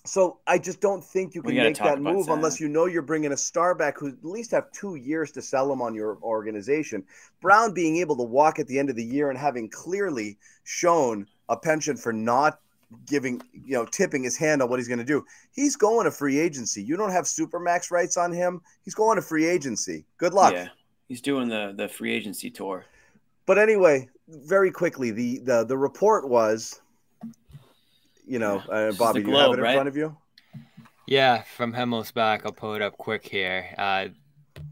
So I just don't think you can make that move unless you know you're bringing a star back who at least have two years to sell them on your organization. Brown being able to walk at the end of the year and having clearly shown a penchant for not giving, you know, tipping his hand on what he's going to do. He's going to free agency. You don't have supermax rights on him. He's going to free agency. Good luck. Yeah, he's doing the the free agency tour. But anyway, very quickly, the the the report was you know, uh, Bobby, globe, you have it in right? front of you? Yeah, from Himmelsbach, I'll pull it up quick here. Uh,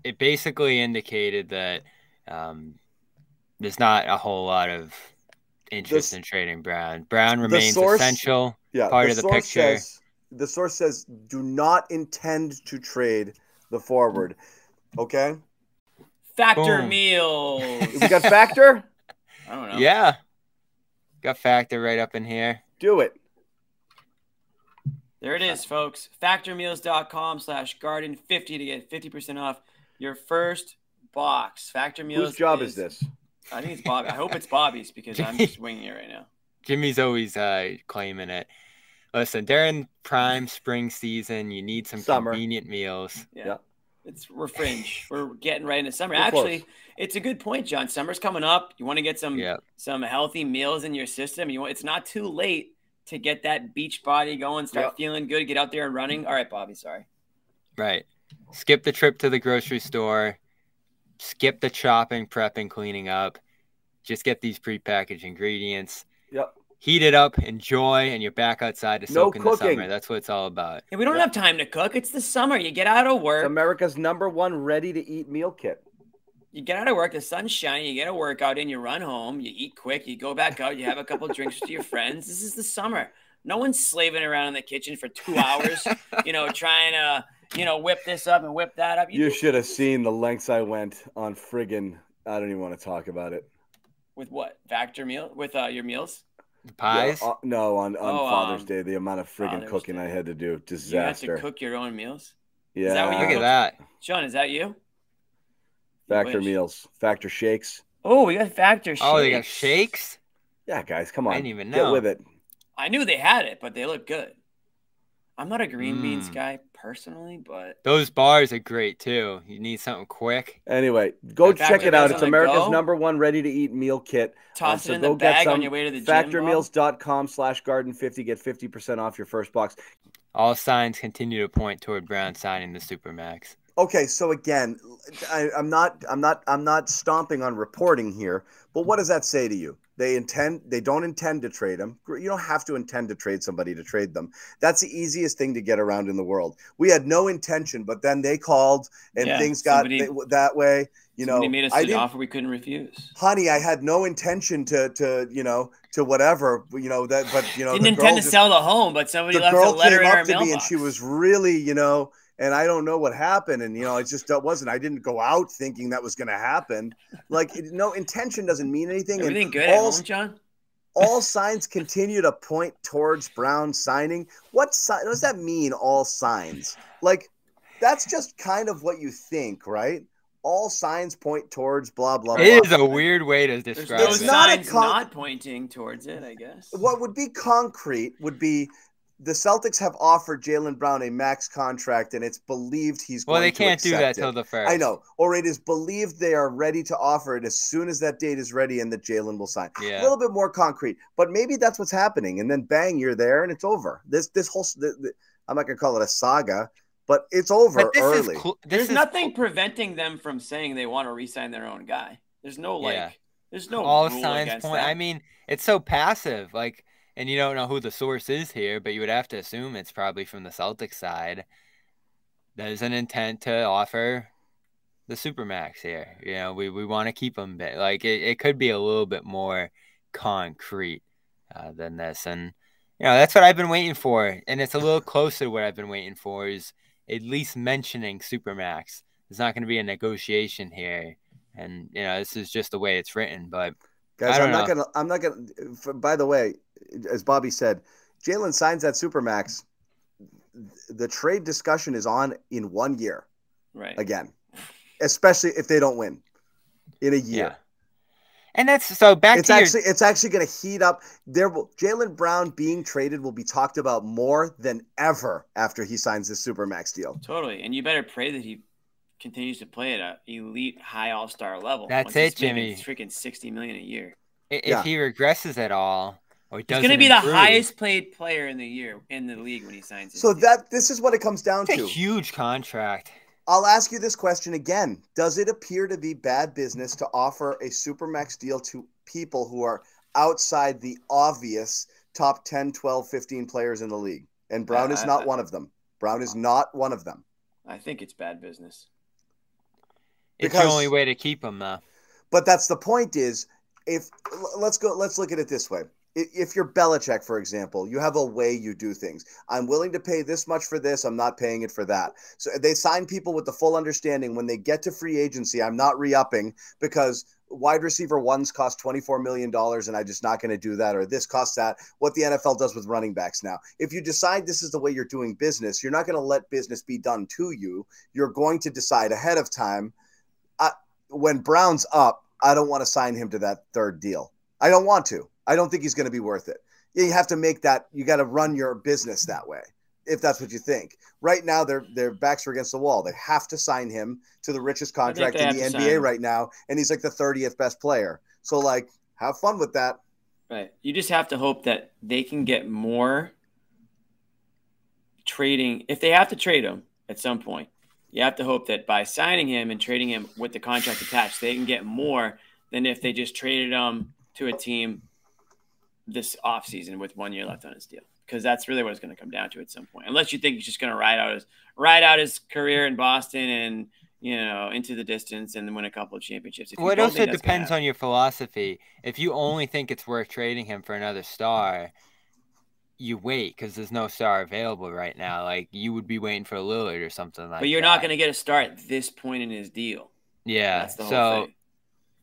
it basically indicated that um, there's not a whole lot of interest in trading Brown. Brown remains source, essential yeah, part the of the picture. Says, the source says do not intend to trade the forward. Okay. Factor Boom. meals. we got factor. I don't know. Yeah. Got factor right up in here. Do it. There it is, folks. Factormeals.com slash garden 50 to get 50% off your first box. Factor Meals. Whose job is, is this? I think it's Bobby. I hope it's Bobby's because I'm just winging it right now. Jimmy's always uh, claiming it. Listen, during prime spring season, you need some summer. convenient meals. Yeah. yeah. It's we're fringe. we're getting right into summer. We're Actually, close. it's a good point, John. Summer's coming up. You want to get some yep. some healthy meals in your system. You want it's not too late to get that beach body going, start yep. feeling good, get out there and running. All right, Bobby, sorry. Right. Skip the trip to the grocery store. Skip the chopping, prepping, cleaning up. Just get these prepackaged ingredients. Yep. Heat it up, enjoy, and you're back outside to soak no in cooking. the summer. That's what it's all about. Yeah, we don't yep. have time to cook. It's the summer. You get out of work. It's America's number one ready to eat meal kit you get out of work, the sun's shining, you get a workout in, you run home, you eat quick, you go back out, you have a couple drinks with your friends. This is the summer. No one's slaving around in the kitchen for two hours, you know, trying to, you know, whip this up and whip that up. You, you should have seen the lengths I went on friggin' I don't even want to talk about it. With what? Factor meal? With uh, your meals? Pies? Yeah, uh, no, on, on oh, Father's um, Day, the amount of friggin' Father's cooking Day. I had to do. Disaster. You had to cook your own meals? Yeah. Is that what you Look at that. Sean, is that you? Factor meals, factor shakes. Oh, we got factor shakes. Oh, they got shakes? Yeah, guys, come on. I didn't even know. Get with it. I knew they had it, but they look good. I'm not a green mm. beans guy personally, but those bars are great too. You need something quick. Anyway, go check it out. It's America's go. number one ready to eat meal kit. Toss um, so it in the bag on your way to the Factormeals.com slash garden 50. Get 50% off your first box. All signs continue to point toward Brown signing the Supermax okay so again I, am not i'm not i'm not stomping on reporting here but what does that say to you they intend they don't intend to trade them you don't have to intend to trade somebody to trade them. That's the easiest thing to get around in the world. We had no intention but then they called and yeah, things got somebody, that way you know. made us an offer we couldn't refuse. Honey i had no intention to to you know to whatever you know that but you know didn't intend to just, sell the home but somebody left a letter in our mailbox. and she was really you know and I don't know what happened. And you know, it just wasn't. I didn't go out thinking that was going to happen. Like, no intention doesn't mean anything. Everything and good all, at home, John. all signs continue to point towards Brown signing. What, si- what does that mean? All signs, like that's just kind of what you think, right? All signs point towards blah blah. It blah. is a weird way to describe There's it. It's not, con- not pointing towards it, I guess. What would be concrete would be the Celtics have offered Jaylen Brown a max contract, and it's believed he's well, going they can't to do that accept till the first. I know, or it is believed they are ready to offer it as soon as that date is ready, and that Jaylen will sign. Yeah. A little bit more concrete, but maybe that's what's happening, and then bang, you're there, and it's over. This this whole the, the, I'm not gonna call it a saga, but it's over But this early. is cl- this There's is nothing preventing them from saying they want to re-sign their own guy. There's no like. Yeah. There's no all rule signs point. that. I mean, it's so passive. Like, and you don't know who the source is here, but you would have to assume it's probably from the Celtics side. There's an intent to offer the supermax here. You know, we, we want to keep them. Like, it, it could be a little bit more concrete uh, than this, and you know that's what I've been waiting for, and it's a little closer to what I've been waiting for is at least mentioning supermax. There's not going to be a negotiation here, and you know this is just the way it's written, but. Guys, I don't I'm not gonna. I'm not gonna. By the way, as Bobby said, Jaylen signs that supermax. The trade discussion is on in one year right. again, especially if they don't win in a year. Yeah. And that's so back It's to actually it's actually going to heat up. There will Jaylen Brown being traded will be talked about more than ever after he signs this supermax deal. Totally, and you better pray that he continues to play at a elite high all star level. That's once it, he's Jimmy. Freaking sixty million a year. if Yeah. he regresses at all or He's going to be the improve, highest paid player in the year in the league when he signs. So deal. that this is what it comes down It's a to. huge contract. I'll ask you this question again. Does it appear to be bad business to offer a supermax deal to people who are outside the obvious top 10, 12, 15 players in the league? And Brown is Uh, not I- one of them. Brown is not one of them. I think it's bad business. It's Because- the only way to keep him though. But that's the point is if let's go let's look at it this way. If you're Belichick, for example, you have a way you do things. I'm willing to pay this much for this. I'm not paying it for that. So they sign people with the full understanding when they get to free agency, I'm not re-upping because wide receiver ones cost $24 million and I'm just not going to do that or this costs that. What the NFL does with running backs now. If you decide this is the way you're doing business, you're not going to let business be done to you. You're going to decide ahead of time I, when Brown's up, I don't want to sign him to that third deal. I don't want to. I don't think he's going to be worth it. You have to make that. You got to run your business that way, if that's what you think. Right now, their their backs are against the wall. They have to sign him to the richest contract in the NBA right now, and he's like the thirtieth best player. So like, have fun with that. Right. You just have to hope that they can get more trading. If they have to trade him at some point, you have to hope that by signing him and trading him with the contract attached, they can get more than if they just traded him to a team this offseason with one year left on his deal. Because that's really what it's going to come down to at some point. Unless you think he's just going to ride out his ride out his career in Boston and you know into the distance and win a couple of championships. If What don't also think that's gonna depends on your philosophy. If you only think it's worth trading him for another star, you wait because there's no star available right now. Like you would be waiting for a Lillard or something like. But you're that. not going to get a start at this point in his deal. Yeah. That's the whole so thing.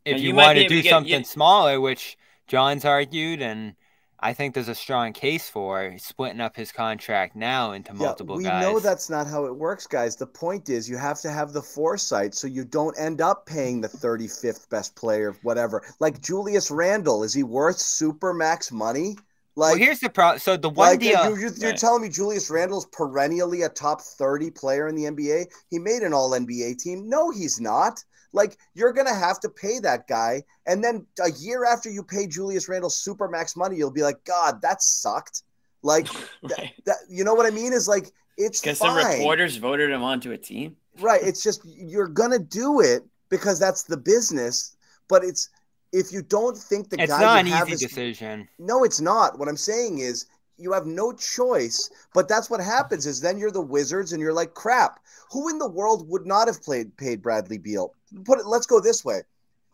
if Now, you, you want to do to get- something you- smaller, which John's argued, and I think there's a strong case for splitting up his contract now into multiple we guys. know that's not how it works, guys. The point is you have to have the foresight so you don't end up paying the 35th best player, whatever. Like Julius Randle, is he worth super max money? Well, Like, here's the problem. So the one like deal. you, you, you're Right. telling me Julius Randle's perennially a top 30 player in the NBA? He made an all NBA team. No, he's not. Like, you're going to have to pay that guy. And then a year after you pay Julius Randle super max money, you'll be like, God, that sucked. Like, right. that, you know what I mean? Is like, it's Because some fine. reporters voted him onto a team. Right. It's just you're gonna do it because that's the business. But it's if you don't think the it's guy not an have easy is decision. no, it's not. What I'm saying is you have no choice. But that's what happens is then you're the Wizards and you're like crap. Who in the world would not have played paid Bradley Beal? Put it. Let's go this way.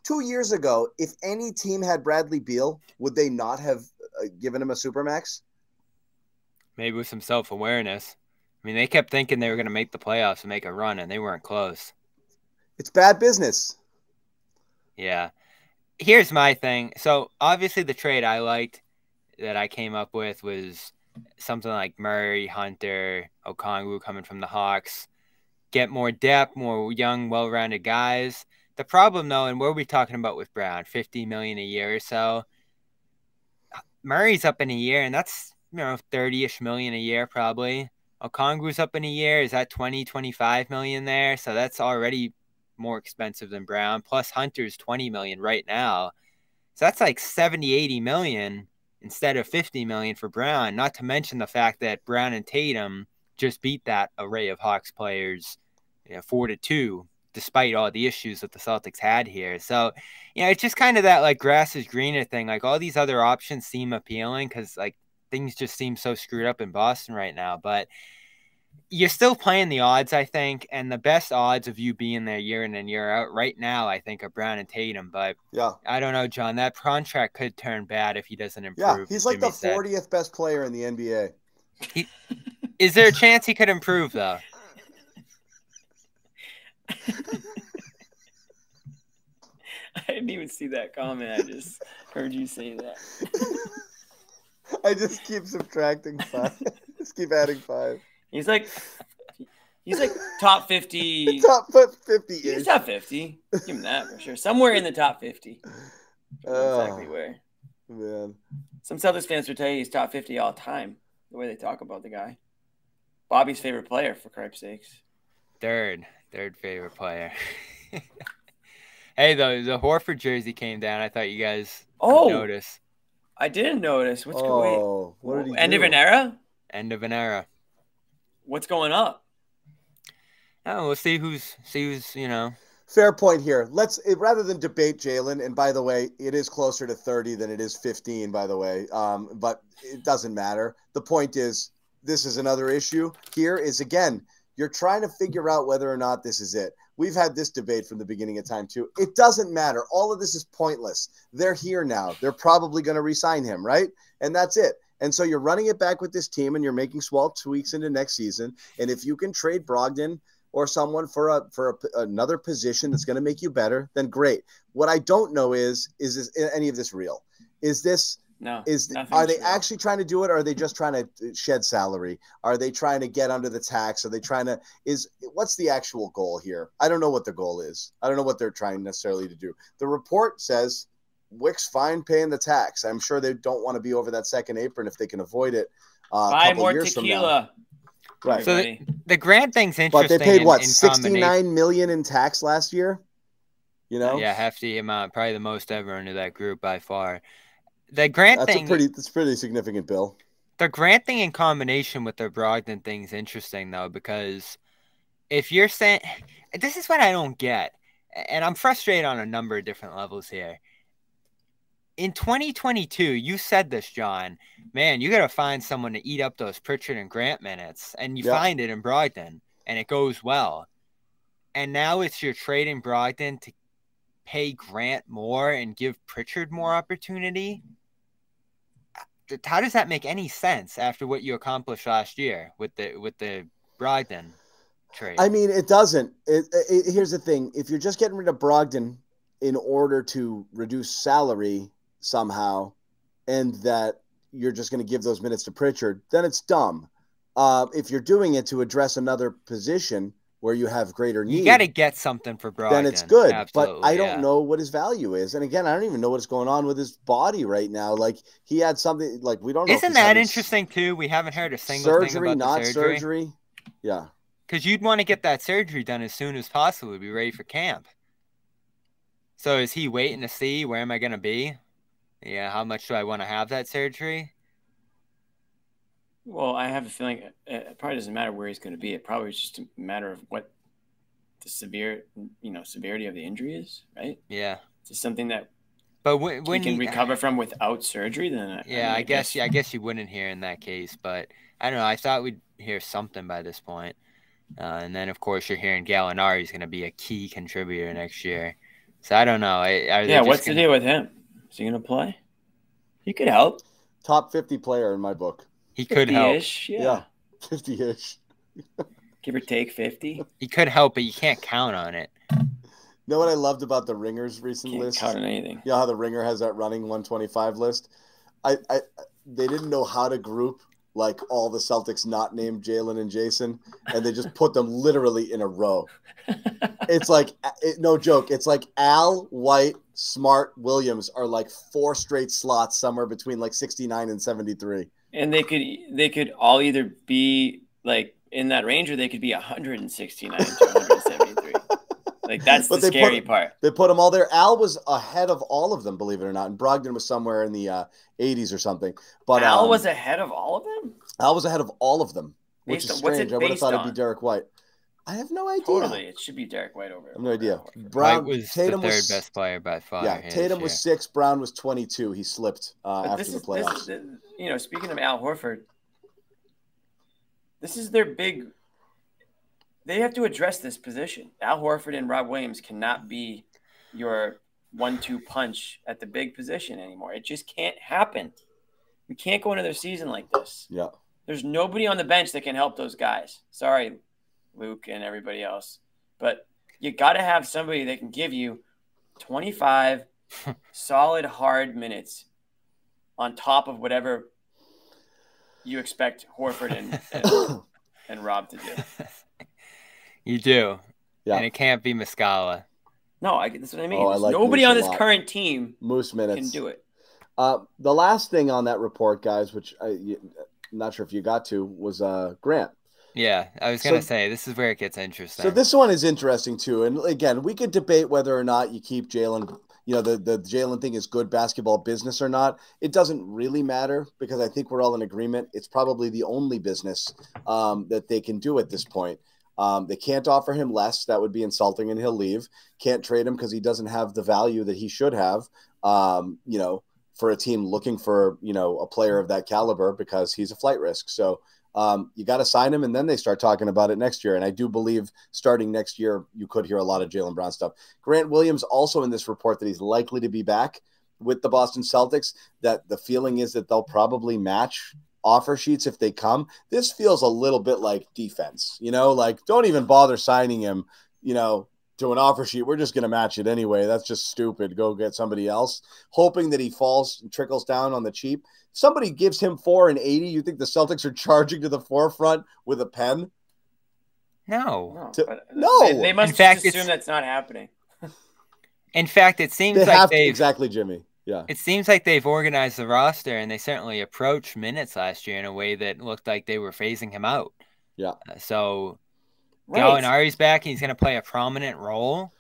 Two years ago, if any team had Bradley Beal, would they not have uh, given him a supermax? Maybe with some self awareness. I mean, they kept thinking they were going to make the playoffs and make a run, and they weren't close. It's bad business. Yeah. Here's my thing. So obviously the trade I liked that I came up with was something like Murray, Hunter, Okongwu coming from the Hawks. Get more depth, more young, well-rounded guys. The problem though, and what are we talking about with Brown? 50 million a year or so. Murray's up in a year, and that's you know, 30-ish million a year probably. Okongwu's up in a year. Is that 20, 25 million there? So that's already more expensive than Brown. Plus Hunter's 20 million right now. So that's like 70, 80 million instead of 50 million for Brown. Not to mention the fact that Brown and Tatum just beat that array of Hawks players you know, four to two, despite all the issues that the Celtics had here. So, you know, it's just kind of that like grass is greener thing. Like all these other options seem appealing because like things just seem so screwed up in Boston right now. But you're still playing the odds, I think, and the best odds of you being there year in and year out right now, I think, are Brown and Tatum. But yeah, I don't know, John. That contract could turn bad if he doesn't improve. Yeah, he's like the fortieth best player in the NBA. He, is there a chance he could improve though? I didn't even see that comment. I just heard you say that. I just keep subtracting five. just keep adding five. He's like, he's like top fifty. top fifty. He's top fifty. Give him that for sure. Somewhere in the top fifty. Oh, exactly where. Man. Some Celtics fans would tell you he's top fifty all time. The way they talk about the guy. Bobby's favorite player, for Christ's sakes. Third, third favorite player. hey, the the Horford jersey came down. I thought you guys oh notice. I didn't notice. What's oh, going? What did he End do? of an era. End of an era. What's going up? Oh, we'll see who's see who's you know. Fair point here. Let's rather than debate Jaylen. And by the way, it is closer to thirty than it is fifteen. By the way, um, but it doesn't matter. The point is, this is another issue. Here is again, you're trying to figure out whether or not this is it. We've had this debate from the beginning of time too. It doesn't matter. All of this is pointless. They're here now. They're probably going to resign him, right? And that's it. And so you're running it back with this team and you're making small tweaks into next season. And if you can trade Brogdon or someone for a for a, another position that's going to make you better, then great. What I don't know is is is any of this real? Is this no. Is are they real. actually trying to do it or are they just trying to uh, shed salary? Are they trying to get under the tax? Are they trying to is what's the actual goal here? I don't know what the goal is. I don't know what they're trying necessarily to do. The report says Wyc's fine paying the tax. I'm sure they don't want to be over that second apron if they can avoid it. Uh, Buy more tequila. Right. So the, the Grant thing's interesting. But they paid in, what in sixty nine million in tax last year. You know. Yeah, hefty amount, probably the most ever under that group by far. The Grant that's thing. a pretty. That's pretty significant bill. The Grant thing in combination with the Brogdon thing's interesting though because if you're saying this is what I don't get, and I'm frustrated on a number of different levels here in 2022, you said this, John. Man, you got to find someone to eat up those Pritchard and Grant minutes, and you yep. find it in Brogdon, and it goes well. And now it's your trade in Brogdon to pay Grant more and give Pritchard more opportunity. Uh, how does that make any sense after what you accomplished last year with the with the Brogdon trade? I mean, it doesn't. It, it, here's the thing: if you're just getting rid of Brogdon in order to reduce salary, somehow, and that you're just going to give those minutes to Pritchard, then it's dumb. Uh, if you're doing it to address another position where you have greater need, you got to get something for Brogdon. Then it's good, Absolutely, but I don't yeah. know what his value is. And again, I don't even know what's going on with his body right now. Like he had something like we don't. know Isn't that interesting too? We haven't heard a single surgery, thing about not surgery. surgery. Yeah, because you'd want to get that surgery done as soon as possible to be ready for camp. So is he waiting to see where am I going to be? Yeah, how much do I want to have that surgery? Well, I have a feeling it probably doesn't matter where he's going to be. It probably is just a matter of what the severe, you know, severity of the injury is, right? Yeah, it's just something that. But when, when he can you, recover from without surgery, then yeah, I, mean, I, I guess, guess I guess you wouldn't hear in that case. But I don't know. I thought we'd hear something by this point. Uh, and then, of course, you're hearing Gallinari is going to be a key contributor next year. So I don't know. yeah, what's gonna... the deal with him? Is he going to play? He could help. Top 50 player in my book. He could help. Yeah. yeah 50 ish. Give or take 50. He could help, but you can't count on it. You know what I loved about the Ringers recent Can't list? count on anything. Yeah, how the Ringer has that running 125 list. I, I they didn't know how to group like all the Celtics not named Jaylen and Jayson, and they just put them literally in a row. it's like it, no joke. It's like Al White, Smart, Williams are like four straight slots somewhere between like 69 and 73. And they could they could all either be like in that range or they could be 169 to 173. like that's But the scary put- part. They put them all there. Al was ahead of all of them, believe it or not. And Brogdon was somewhere in the uh, 80s or something. But Al um, was ahead of all of them. Al was ahead of all of them, which Based is on- strange. I would have thought it'd be? Derek White. I have no idea. Totally, it should be Derek White over. I have no idea. White Brown was Tatum the third was best player by far. yeah. Tatum was year. six. Brown was 22. He slipped uh, after this the is, playoffs. this is, you know, speaking of Al Horford, this is their big. They have to address this position. Al Horford and Rob Williams cannot be your one-two punch at the big position anymore. It just can't happen. We can't go into another season like this. yeah. There's nobody on the bench that can help those guys. Sorry, Luke and everybody else, but you got to have somebody that can give you 25 solid hard minutes on top of whatever you expect Horford and, and, and Rob to do. you do. Yeah. And it can't be Muscala. No, I, that's what I mean. Oh, I like nobody Moose on a this lot. current team Moose minutes. can do it. Uh, the last thing on that report, guys, which I, you, I'm not sure if you got to, was uh, Grant. Yeah, I was gonna say this is where it gets interesting. So this one is interesting too. And again, we could debate whether or not you keep Jaylen. You know, the the Jaylen thing is good basketball business or not. It doesn't really matter because I think we're all in agreement. It's probably the only business um, that they can do at this point. Um, they can't offer him less; that would be insulting, and he'll leave. Can't trade him because he doesn't have the value that he should have. Um, you know, for a team looking for you know a player of that caliber because he's a flight risk. So um, you got to sign him, and then they start talking about it next year. And I do believe starting next year, you could hear a lot of Jaylen Brown stuff. Grant Williams also in this report that he's likely to be back with the Boston Celtics. That the feeling is that they'll probably match offer sheets if they come. This feels a little bit like defense, you know, like don't even bother signing him, you know, to an offer sheet. We're just going to match it anyway. That's just stupid. Go get somebody else, hoping that he falls and trickles down on the cheap. Somebody gives him four and 80. You think the Celtics are charging to the forefront with a pen? no. No, To- no! They, they must In fact, just assume that's not happening. In fact, it seems They like have they've exactly, Jimmy. Yeah. it seems like they've organized the roster and they certainly approached minutes last year in a way that looked like they were phasing him out. Yeah. Uh, So Right. Gallinari's back. and He's going to play a prominent role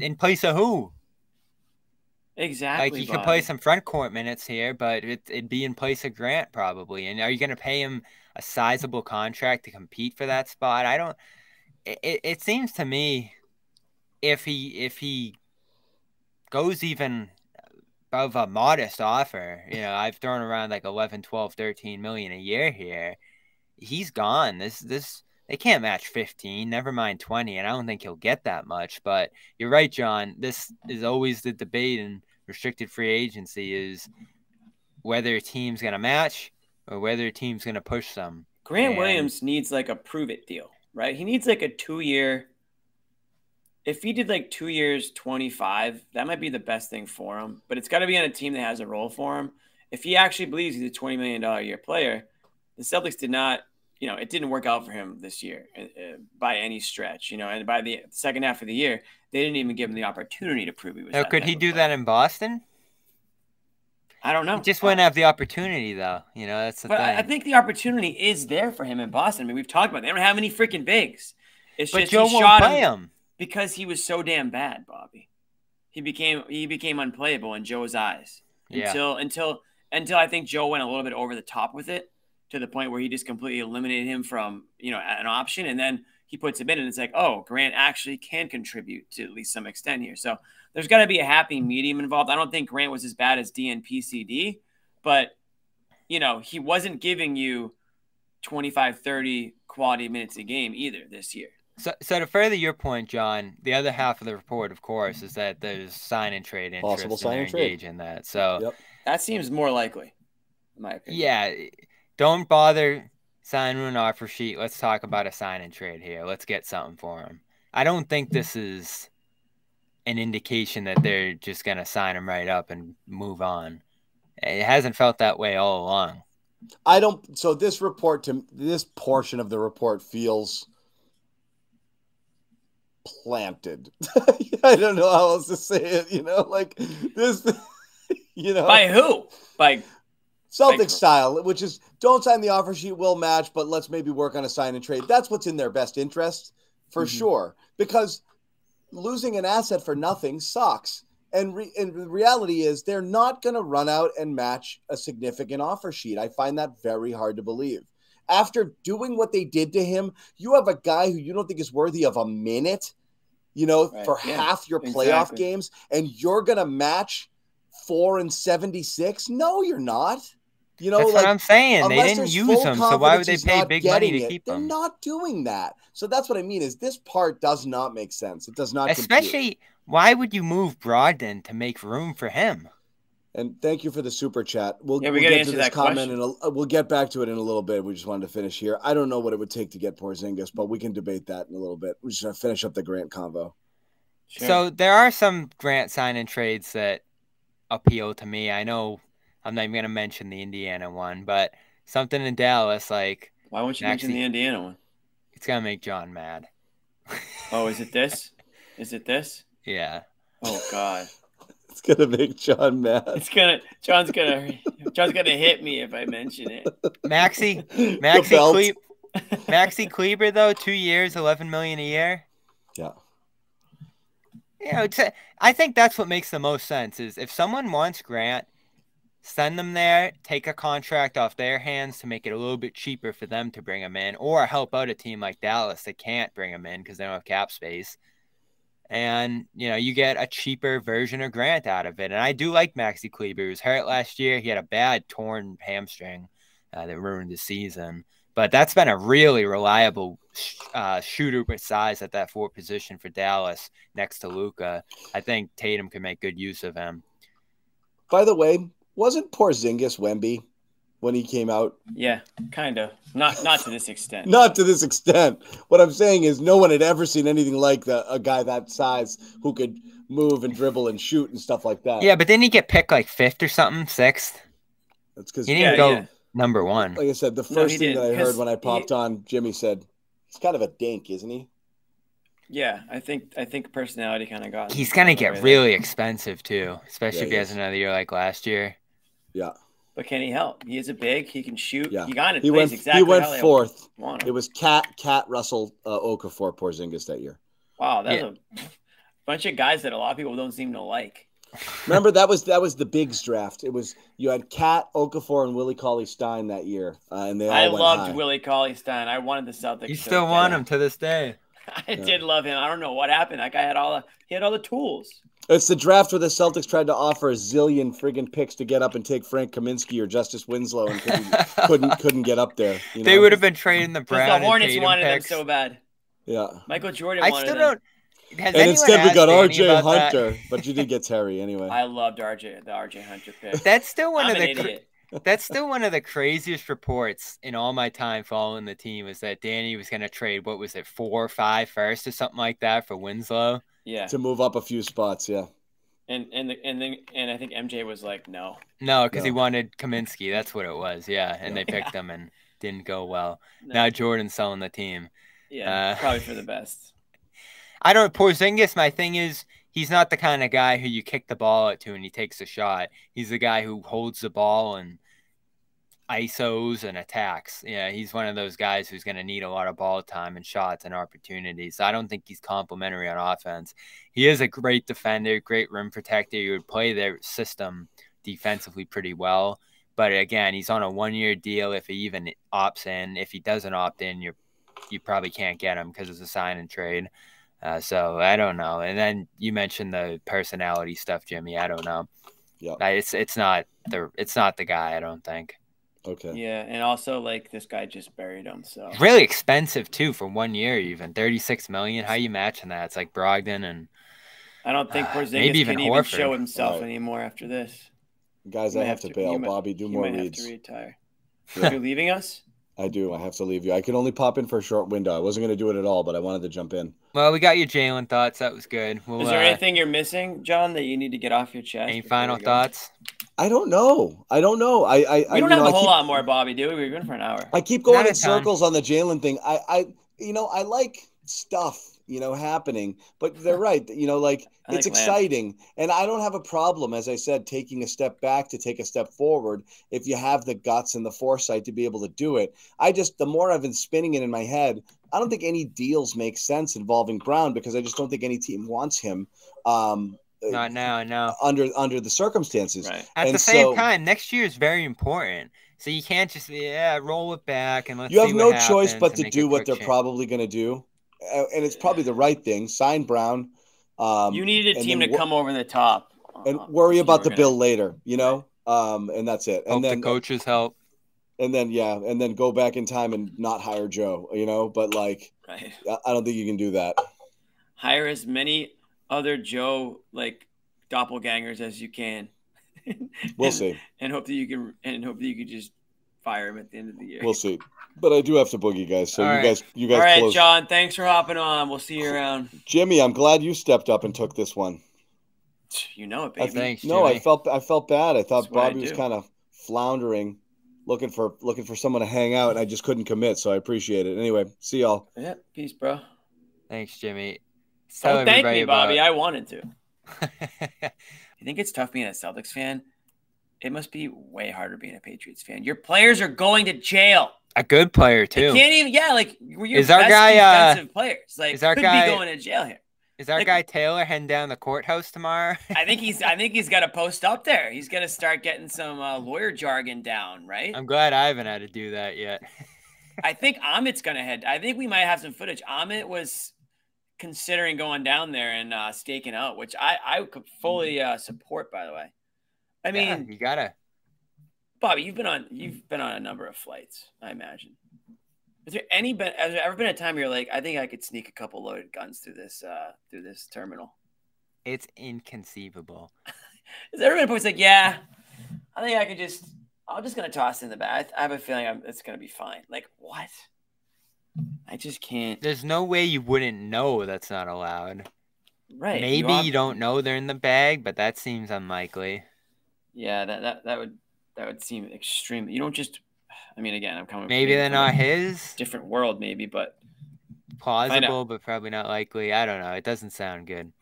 in place of who? Exactly. Like he could play some front court minutes here, but it, it'd be in place of Grant probably. And are you going to pay him a sizable contract to compete for that spot? I don't. It, it, seems to me if he if he goes even above a modest offer, you know, I've thrown around like 11, 12, 13 million a year here. He's gone. This this they can't match 15, never mind 20, and I don't think he'll get that much, but you're right, John. This is always the debate in restricted free agency is whether a team's going to match or whether a team's going to push some. Grant And- Williams needs like a prove it deal, right? He needs like a two year. If he did like two years, 25, that might be the best thing for him, but it's got to be on a team that has a role for him. If he actually believes he's a $20 million a year player, the Celtics did not, you know, it didn't work out for him this year uh, uh, by any stretch, you know, and by the second half of the year, they didn't even give him the opportunity to prove he was. That could he do player. that in Boston? I don't know. He just wouldn't have the opportunity, though. You know, that's the But I, thing. I think the opportunity is there for him in Boston. I mean, we've talked about it. they don't have any freaking bigs. It's but just Joe he won't shot play him him. because he was so damn bad, Bobby. He became he became unplayable in Joe's eyes Yeah. until until until I think Joe went a little bit over the top with it to the point where he just completely eliminated him from you know an option, and then he puts him in, and it's like, oh, Grant actually can contribute to at least some extent here. So there's got to be a happy medium involved. I don't think Grant was as bad as DNPCD, but you know he wasn't giving you 25, 30 quality minutes a game either this year. So, so to further your point, John, the other half of the report, of course, is that there's sign and trade interest Possible sign they're and trade. engaged in that. So, Yep. That seems more likely, in my opinion. yeah, don't bother signing an offer sheet. Let's talk about a sign and trade here. Let's get something for him. I don't think this is an indication that they're just going to sign him right up and move on. It hasn't felt that way all along. I don't. So this report to this portion of the report feels planted. I don't know how else to say it. You know, like this. You know, By who? By Celtic style, which is don't sign the offer sheet, will match, but let's maybe work on a sign and trade. That's what's in their best interest for Mhm. sure. Because losing an asset for nothing sucks. And, re- and the reality is they're not going to run out and match a significant offer sheet. I find that very hard to believe. After doing what they did to him, you have a guy who you don't think is worthy of a minute, you know, Right, for yeah, half your playoff exactly. games, and you're going to match four and 76? No, you're not. You know, That's like what I'm saying. They didn't use them, so why would they pay big money to it, keep They're him? not doing that. So that's what I mean. Is this part does not make sense. It does not. compute. Especially, why would you move Brogdon to make room for him? And thank you for the super chat. We'll, Yeah, we we'll get answer to this that comment question. and uh, we'll get back to it in a little bit. We just wanted to finish here. I don't know what it would take to get Porzingis, but we can debate that in a little bit. We're just gonna finish up the Grant convo. Sure. So there are some Grant sign and trades that appeal to me. I know I'm not even gonna mention the Indiana one, but something in Dallas, like why won't you mention Maxey- the Indiana one? it's gonna make John mad. Oh, is it this? Is it this? yeah. Oh God, It's gonna make John mad. it's gonna John's gonna John's gonna hit me if I mention it. Maxi The Maxi belt. Maxi Kleber though, two years, eleven million a year. Yeah. You know, it's, I think that's what makes the most sense. Is if someone wants Grant, send them there, take a contract off their hands to make it a little bit cheaper for them to bring him in, or help out a team like Dallas that can't bring him in because they don't have cap space. And you know, you get a cheaper version of Grant out of it. And I do like Maxi Kleber. He was hurt last year. He had a bad torn hamstring uh, that ruined the season. But that's been a really reliable uh, shooter with size at that four position for Dallas next to Luka. I think Tatum can make good use of him. By the way, wasn't Porzingis Wemby when he came out? Yeah, kind of. Not not to this extent. Not to this extent. What I'm saying is, no one had ever seen anything like that. A guy that size who could move and dribble and shoot and stuff like that. Yeah, but didn't he get picked like fifth or something, sixth? that's because He didn't Yeah, go yeah. number one. like I said, the first he thing that I heard when I he- popped on, Jimmy said, "He's kind of a dink, isn't he?" Yeah, I think I think personality kind of got. He's gonna get away there. really expensive too, especially Yeah, if he he has is. another year like last year. Yeah, But can he help? He is a big. He can shoot. Yeah. He got it. he went. exactly he went fourth. It was Cat Cat Russell uh, Okafor Porzingis that year. Wow, that's Yeah. a bunch of guys that a lot of people don't seem to like. Remember that was that was the Bigs draft. It was you had Cat Okafor and Willie Cauley Stein that year, uh, and they all I went loved high. Willie Cauley Stein. I wanted the Celtics. You still want him to this day. I did love him. I don't know what happened. That guy had all the he had all the tools. It's the draft where the Celtics tried to offer a zillion friggin' picks to get up and take Frank Kaminsky or Justice Winslow and couldn't couldn't, couldn't get up there. You They would have been trading the Because Brown the and Hornets Tatum wanted picks. him so bad. Yeah. Michael Jordan I wanted still don't. Has And instead we got RJ about that? Hunter, but you did get Terry anyway. I loved RJ the RJ Hunter pick. That's still one I'm of an the. cra- idiot. That's still one of the craziest reports in all my time following the team is that Danny was going to trade what was it four or five first or something like that for Winslow. Yeah, to move up a few spots, yeah. and and the, and then and I think MJ was like, no, No, because he wanted Kaminsky. That's what it was. Yeah, and Yeah. they picked him and didn't go well. no. Now Jordan's selling the team. yeah, uh, probably for the best. I don't. Porzingis, my thing is he's not the kind of guy who you kick the ball at to and he takes a shot. He's the guy who holds the ball and ISOs and attacks. Yeah, he's one of those guys who's going to need a lot of ball time and shots and opportunities. I don't think he's complimentary on offense. He is a great defender, great rim protector. He would play their system defensively pretty well. But again, he's on a one-year deal. If he even opts in, if he doesn't opt in, you're you probably can't get him because it's a sign and trade. Uh, so I don't know. And then you mentioned the personality stuff, Jimmy. I don't know. Yeah. It's it's not the it's not the guy. I don't think. Okay. Yeah, and also like this guy just buried him. So Really expensive too for one year, even thirty six million. How you matching that? It's like Brogdon and I don't think Uh, Porzingis maybe even can even show himself Right. anymore after this. Guys, You I might have to bail. Bobby, do you more might have to retire. Yeah. You're leaving us? I do. I have to leave you. I could only pop in for a short window. I wasn't going to do it at all, but I wanted to jump in. well, we got your Jaylen thoughts. That was good. We'll, Is there uh, anything you're missing, John, that you need to get off your chest? any final thoughts? I don't know. I don't know. I I, I We you don't know, have I a whole keep, lot more, Bobby, do we? We're going for an hour. I keep going Not in a circles on the Jaylen thing. I I you know I like stuff you know, happening. But they're right. You know, like I it's like exciting, and I don't have a problem, as I said, taking a step back to take a step forward if you have the guts and the foresight to be able to do it. I just the more I've been spinning it in my head, I don't think any deals make sense involving Brown because I just don't think any team wants him. Um, Not now, no. under under the circumstances. Right. At And the same so- time, next year is very important. So you can't just yeah roll it back and let's. you have no choice but and to do what they're change. probably going to do, Uh, and it's probably the right thing. Sign Brown. Um, you needed a team to wo- come over the top and uh, worry about the gonna- bill later. You know, um, and that's it. Hope And then the coaches help. and then yeah, and then go back in time and not hire Joe. You know, but like Right. I I don't think you can do that. Hire as many other Joe like doppelgangers as you can. We'll and, see. And hope that you can and hope that you can just fire him at the end of the year. We'll see. But I do have to boogie, guys. So All you right. guys, you guys All right, close. John. Thanks for hopping on. We'll see you around. Jimmy, I'm glad you stepped up and took this one. You know it, I baby. Thanks, No, I felt I felt bad. I thought That's what I Bobby was kind of floundering, looking for looking for someone to hang out, and I just couldn't commit. So I appreciate it. Anyway, see y'all. Yeah, peace, bro. Thanks, Jimmy. Tell Don't thank everybody me, Bobby. about- I wanted to. You think it's tough being a Celtics fan? It must be way harder being a Patriots fan. Your players are going to jail. a good player They too. can't even. Yeah, like we're your Is our guy, uh, defensive players. Like is our guy- going to jail here. Is our like- guy Taylor heading down the courthouse tomorrow? I think he's. I think he's got a post up there. He's gonna start getting some uh, lawyer jargon down, right? I'm glad I haven't had to do that yet. I think Amit's gonna head. I think we might have some footage. Amit was considering going down there and uh, staking out, which I I could fully uh, support. By the way, I mean, Yeah, you gotta. Bobby, you've been on you've been on a number of flights. I imagine. Is there any been? Has there ever been a time where you're like, I think I could sneak a couple loaded guns through this uh, through this terminal? It's inconceivable. Has there ever been a point where it's like, yeah, I think I could just. I'm just gonna toss it in the bag. I have a feeling I'm, it's gonna be fine. Like what? I just can't. There's no way you wouldn't know that's not allowed. Right? Maybe are- you don't know they're in the bag, but that seems unlikely. Yeah, that, that that would that would seem extreme. You don't just. I mean, again, I'm coming. Maybe they're not his. Different world, maybe, but Plausible, but probably not likely. I don't know. It doesn't sound good.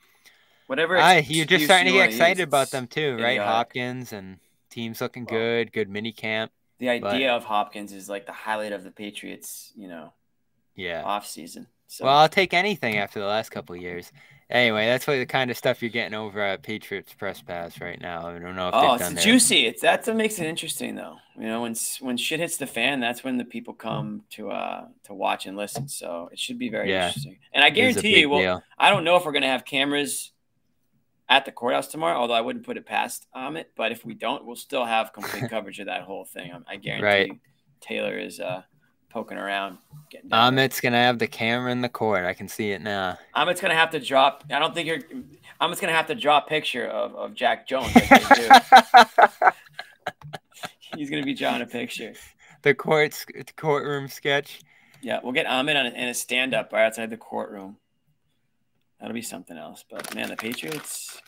whatever. I, you're just starting to get excited use, about them too, right? idiotic. Uh, Hopkins and teams looking Well, good. Good mini camp. The idea but- of Hopkins is like the highlight of the Patriots, you know, Yeah. off season. So Well, I'll take anything after the last couple of years. Anyway, that's what the kind of stuff you're getting over at Patriots Press Pass right now. I don't know if oh, it's their- juicy. It's that's what makes it interesting, though. You know, when when shit hits the fan, that's when the people come to uh to watch and listen. So it should be very Yeah. interesting. And I it guarantee you, well, deal. I don't know if we're gonna have cameras at the courthouse tomorrow, although I wouldn't put it past Amit. But if we don't, we'll still have complete coverage of that whole thing. I, I guarantee Right. Taylor is uh poking around, there. Amit's gonna have the camera in the court. I can see it now. Amit's gonna have to drop. I don't think you're. Amit's gonna have to draw a picture of, of Jack Jones. He's gonna be drawing a picture. the court courtroom sketch. Yeah, we'll get Amit on a, in a stand up right outside the courtroom. That'll be something else. But man, the Patriots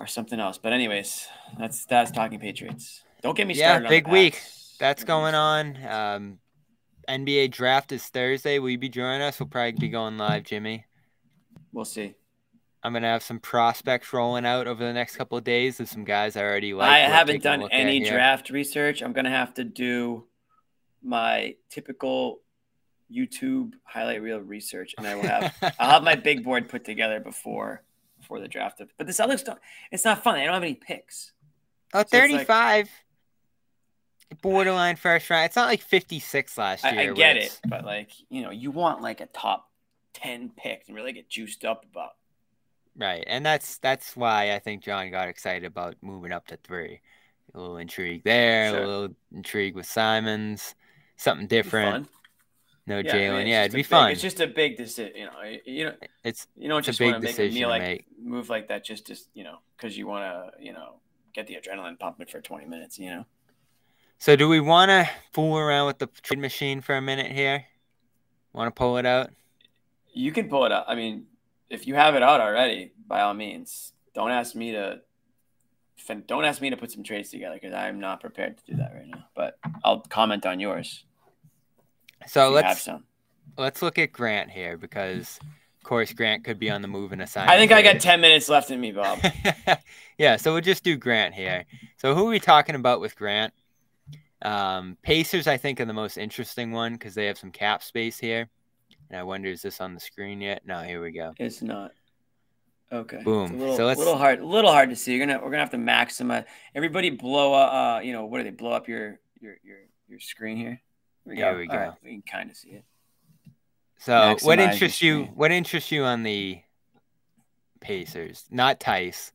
are something else. But anyways, that's that's talking Patriots. Don't get me Yeah, started. on the big week. Pats. That's Don't get me going on. Um, NBA draft is Thursday. Will you be joining us? We'll probably be going live, Jimmy. We'll see. I'm gonna have some prospects rolling out over the next couple of days. There's some guys I already like. I haven't done any draft research. I'm gonna have to do my typical YouTube highlight reel research, and I will have I'll have my big board put together before before the draft. But the Celtics don't. It's not fun. They don't have any picks. Oh, like- 35. Borderline first round. It's not like 56 last year. I, I get it, but like you know, you want like a top ten pick and really get juiced up about. Right, and that's that's why I think John got excited about moving up to three. A little intrigue there, Sure. a little intrigue with Simons, something different. No Yeah, I mean, Jalen. yeah, it'd be big- fun. It's just a big decision. You know, you know, It's you don't It's just big want to make a decision meal to like make. move like that just just you know because you want to you know get the adrenaline pumping for twenty minutes. You know. So. Do we want to fool around with the trade machine for a minute here? Want to pull it out? You can pull it out. I mean, if you have it out already, by all means, don't ask me to. fin- Don't ask me to put some trades together because I'm not prepared to do that right now. But I'll comment on yours. So you let's some. let's look at Grant here because, of course, Grant could be on the move in a sign. I think I got 10 minutes left in me, Bob. yeah, so we'll just do Grant here. So who are we talking about with Grant? Um, Pacers, I think, are the most interesting one because they have some cap space here. And I wonder, is this on the screen yet? No, here we go. It's not. Okay. Boom. It's a little, So let's- little hard, little hard to see. You're gonna, we're gonna have to maximize. Everybody, blow up. Uh, you know, what do they blow up your your your your screen here? Here we Here go. we go. right, we can kind of see it. So what Maximize your interests you? What interests you on the Pacers? Not Tice.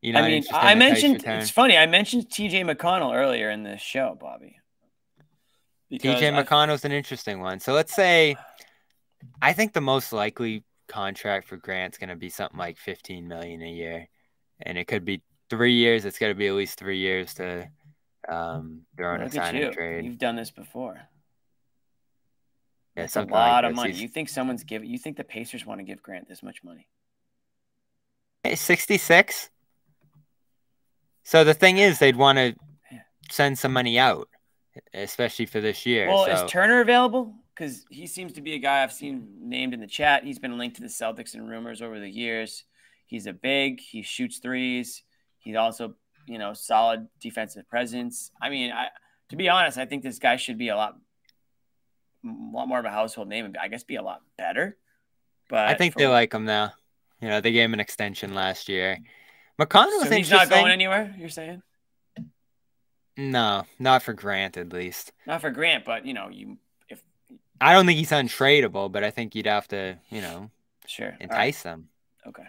You I mean, I mentioned it's funny. I mentioned T.J. McConnell earlier in this show, Bobby. TJ McConnell's an interesting one. So let's say, I think the most likely contract for Grant's going to be something like 15 million a year, and it could be three years. It's got to be at least three years to um, throw in a sign you. and trade. You've done this before. Yeah, That's a something like lot of money. He's- You think someone's giving? You think the Pacers want to give Grant this much money? Hey, 66. So the thing is, they'd want to send some money out, especially for this year. Well, so. is Turner available? Because he seems to be a guy I've seen named in the chat. He's been linked to the Celtics and rumors over the years. He's a big. He shoots threes. He's also, you know, solid defensive presence. I mean, I to be honest, I think this guy should be a lot, a lot more of a household name. and I guess be a lot better. But I think for- they like him now. You know, they gave him an extension last year. McConnell So he's not going anywhere. You're saying No, not for Grant at least. not for Grant, but you know, you if I don't think he's untradeable, but I think you'd have to, you know, sure All right. entice them Okay.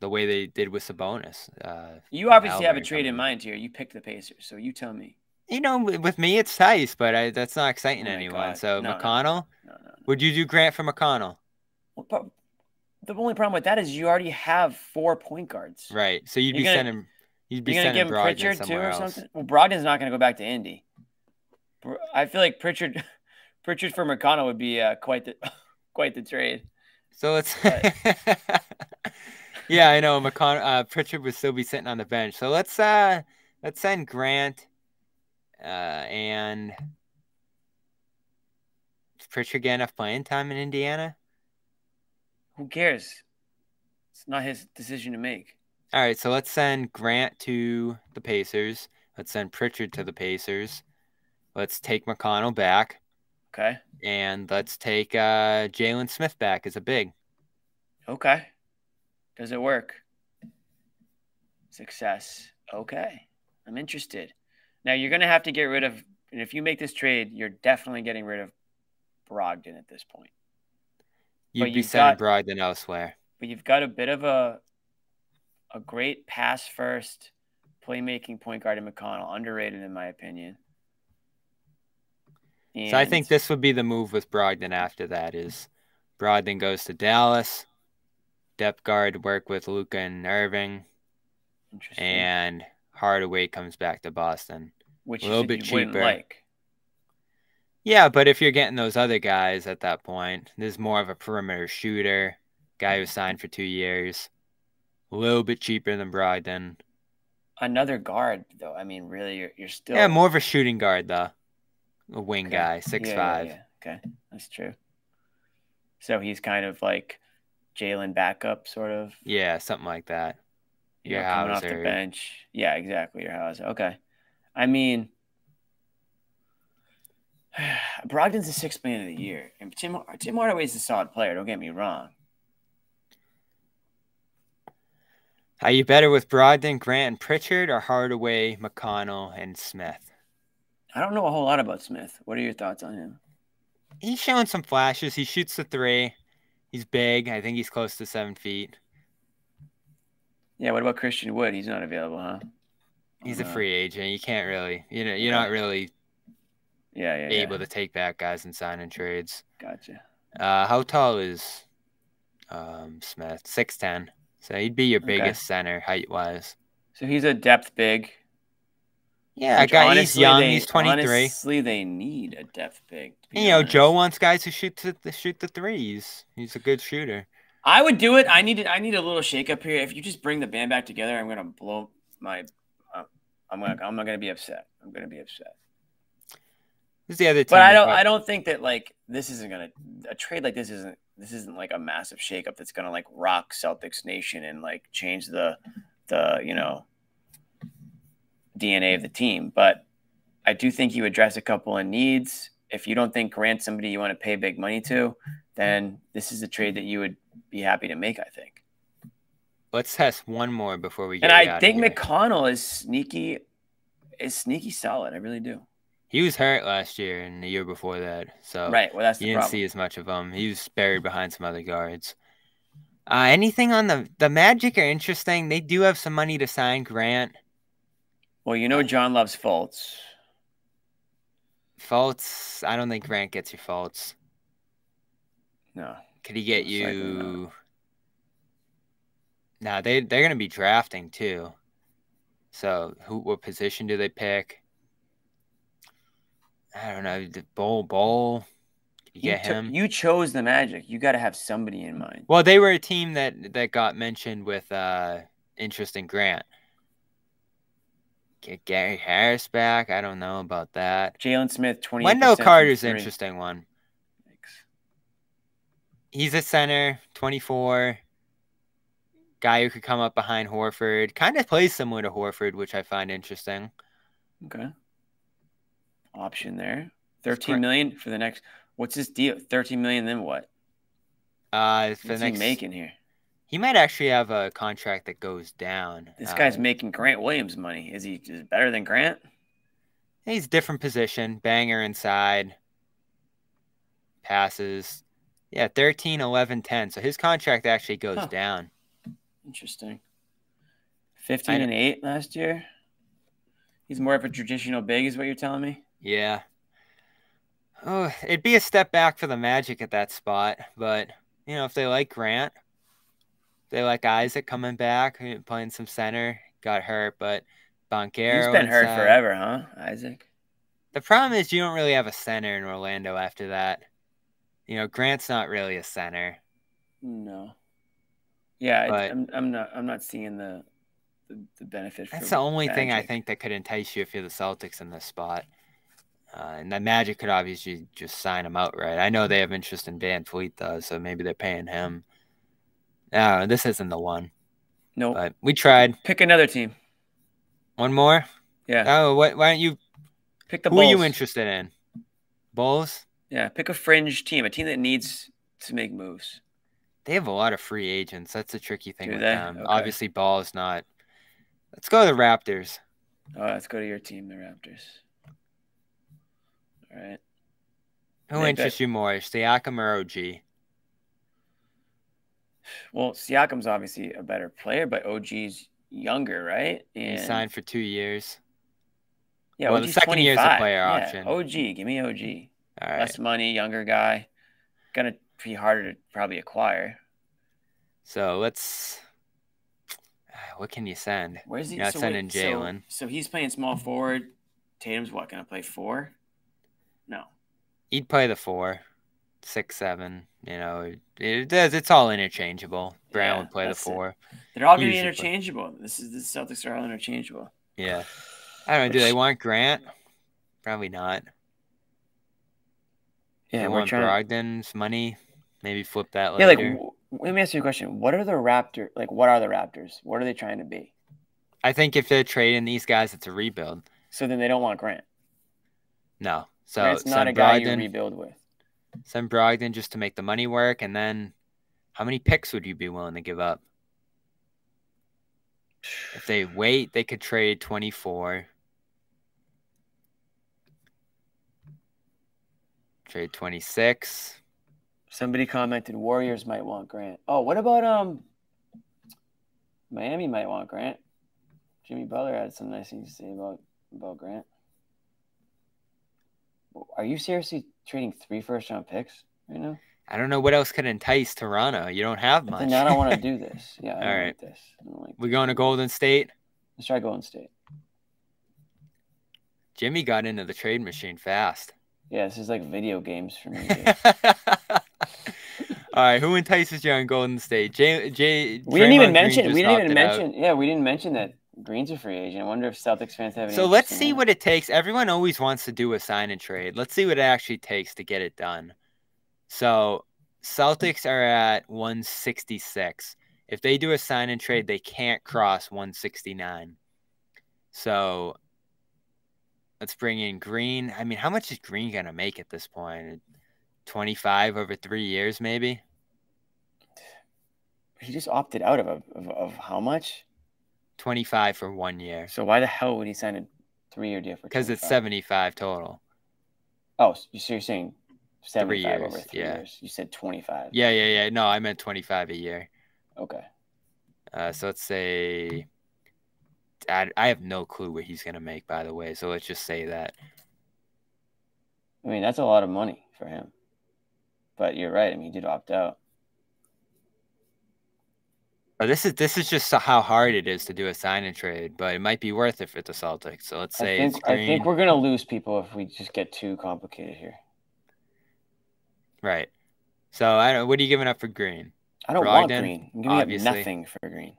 the way they did with Sabonis. Uh, You obviously have a trade in mind here. You picked the Pacers, so you tell me. you know, with me it's Tice, but I, that's not exciting Oh anyone. God. So No. McConnell, No, no, would you do Grant for McConnell? Well, the only problem with that is you already have four point guards. Right. So you'd You're be gonna- sending, you'd be sending give him Brogdon Pritchard too or else. something. Well, Brogdon's not gonna go back to Indy. I feel like Pritchard, Pritchard for McConnell would be uh, quite the quite the trade. So it's yeah, I know McCon uh, Pritchard would still be sitting on the bench. So let's uh let's send Grant uh and is Pritchard get enough playing time in Indiana? Who cares? It's not his decision to make. All right, so let's send Grant to the Pacers. Let's send Pritchard to the Pacers. Let's take McConnell back, Okay. and let's take uh, Jalen Smith back as a big. Okay. Does it work? Success. Okay. I'm interested. Now you're gonna have to get rid of and if you make this trade, you're definitely getting rid of Brogdon at this point. You'd be sending got- Brogdon elsewhere. But you've got a bit of a a great pass first playmaking point guard in McConnell, underrated in my opinion. So I think this would be the move with Brogdon after that is Brogdon goes to Dallas, depth guard work with Luka and Irving, interesting, and Hardaway comes back to Boston. which a little bit cheaper. like. Yeah, but if you're getting those other guys at that point, there's more of a perimeter shooter, guy who signed for two years, a little bit cheaper than Brogdon. Another guard, though. I mean, really, you're, you're still Yeah, more of a shooting guard though, a wing Okay. guy, six Yeah, five. yeah, yeah. Okay, that's true. So he's kind of like Jalen backup, sort of. Yeah, something like that. you Your know, coming off the bench. Yeah, exactly. Your house. Okay. I mean, Brogdon's a sixth man of the year, and Tim Tim Hardaway's a solid player. Don't get me wrong. Are you better with Brogdon, Grant, and Pritchard, or Hardaway, McConnell, and Smith? I don't know a whole lot about Smith. What are your thoughts on him? He's showing some flashes. He shoots the three. He's big. I think he's close to seven feet. Yeah. What about Christian Wood? He's not available, huh? He's a free agent. You can't really, you know, you're not really Yeah, yeah, yeah. able to take back guys and sign in trades. Gotcha. Uh, how tall is um, Smith? Six ten. So he'd be your Okay. biggest center height wise. So he's a depth big. Yeah, which guy. He's honestly young. they- he's twenty three. Honestly, they need a depth big. to be You know. Joe wants guys who shoot the, the shoot the threes. He's a good shooter. I would do it. I needed. I need a little shake up here. If you just bring the band back together, I'm gonna blow my. Uh, I'm gonna. I'm not gonna be upset. I'm gonna be upset. Who's the other team? But I don't. I don't think that like this isn't gonna a trade like this isn't this isn't like a massive shakeup that's gonna like rock Celtics nation and like change the the you know DNA of the team. But I do think you address a couple of needs. If you don't think Grant's somebody you want to pay big money to, then this is a trade that you would be happy to make. I think. Let's test one more before we get. And I think. McConnell is sneaky, is sneaky solid. I really do. He was hurt last year and the year before that, so Right. Well, that's you the didn't problem. see as much of him. He was buried behind some other guards. Uh, anything on the the Magic are interesting. They do have some money to sign Grant. Well, you know, John loves Fultz. Fultz. I don't think Grant gets you Fultz. No. Could he get you? Nah, they they're gonna be drafting too. So who? What position do they pick? I don't know. The bowl bowl. You You, get him? you chose the Magic. You got to have somebody in mind. Well, they were a team that that got mentioned with uh interest in Grant. Get Gary Harris back. I don't know about that. Jalen Smith, 20. Wendell Carter's an interesting one. He's a center, 24. Guy who could come up behind Horford. Kind of plays similar to Horford, which I find interesting. Okay. Option there. It's 13 great. million for the next. What's his deal? 13 million, then what? Uh, for the next, he making here? he might actually have a contract that goes down. This Uh, guy's making Grant Williams money. Is he is better than Grant? He's different position, banger inside, passes. Yeah, 13, 11, 10. So his contract actually goes Huh. down. Interesting. 15 and 8 last year. He's more of a traditional big, is what you're telling me? Yeah. Oh, it'd be a step back for the Magic at that spot, but you know, if they like Grant, they like Isaac coming back, uh, playing some center, got hurt, but Banchero. He's been hurt inside. forever, huh, Isaac? The problem is you don't really have a center in Orlando after that. You know, Grant's not really a center. No. Yeah, But- I'm, I'm not. I'm not seeing the the, the benefit. That's the only thing I think that could entice you if you're the Celtics in this spot. Uh, and the Magic could obviously just sign him outright. I know they have interest in VanVleet though, so maybe they're paying him. No, this isn't the one. Nope. But we tried. Pick another team. One more. Yeah. Oh, what? Why don't you? Pick the who Bulls. are you interested in? Bulls. Yeah. Pick a fringe team, a team that needs to make moves. They have a lot of free agents. That's a tricky thing Do with they? them. Okay. Obviously, Ball is not. Let's go to the Raptors. Oh, let's go to your team, the Raptors. All right. Who They interests you more, Siakam or OG? Well, Siakam's obviously a better player, but OG's younger, right? He signed for two years. yeah, well, the OG's second year's a 25. player Yeah, option. OG, give me OG. All right. Less money, younger guy. Gonna be harder to probably acquire. So let's. What can you send? Where's he? You're not so sending wait, so- Jalen. So, he's playing small forward. Tatum's what? Gonna play four? No. He'd play the four, six, seven. You know, it, it does. It's all interchangeable. Brown Yeah, would play the that's it. four. They're all gonna be Usually play- interchangeable. This is the Celtics are all interchangeable. Yeah. I don't know. Do they want Grant? Probably not. Yeah, they we're want trying. Brogdon's money. Maybe flip that later. yeah, like w- let me ask you a question. What are the Raptors Like, what are the Raptors? What are they trying to be? I think if they're trading these guys, it's a rebuild. So then they don't want Grant. No. So Grant's not send a guy you rebuild with. send Brogdon just to make the money work, and then how many picks would you be willing to give up? If they wait, they could trade 24. Trade 26. Somebody commented Warriors might want Grant. Oh, what about um Miami might want Grant. Jimmy Butler had some nice things to say about about Grant. Are you seriously trading three first round picks right now? I don't know what else could entice Toronto. You don't have much. I don't want to do this. Yeah, I don't All like this. Like We're going to Golden State. Let's try Golden State. Jimmy got into the trade machine fast. Yeah, this is like video games for me. All right, who entices you on Golden State? Jay, Jay, we didn't even Green mention. We didn't even opted out. mention. Yeah, we didn't mention that Green's a free agent. I wonder if Celtics fans have any. So let's see what it takes. Everyone always wants to do a sign and trade. Let's see what it actually takes to get it done. So Celtics are at 166. If they do a sign and trade, they can't cross 169. So let's bring in Green. I mean, how much is Green gonna make at this point? 25 over three years, maybe. he just opted out of a, of, of how much? 25 for one year So why the hell would he sign a three-year deal for? because it's 75 total. Oh, so you're saying seventy-five over years, three yeah. years? You said twenty-five. Yeah, yeah, yeah. No, I meant 25 a year. Okay. Uh, so let's say I, I have no clue what he's gonna make, by the way. So let's just say that. I mean, that's a lot of money for him. But you're right. I mean, he did opt out. But this is this is just how hard it is to do a sign and trade, but it might be worth it for the Celtics. So let's I say think, it's I think we're gonna lose people if we just get too complicated here. right. So I don't. What are you giving up for Green? I don't want Green. I'm giving obviously. up nothing for Green.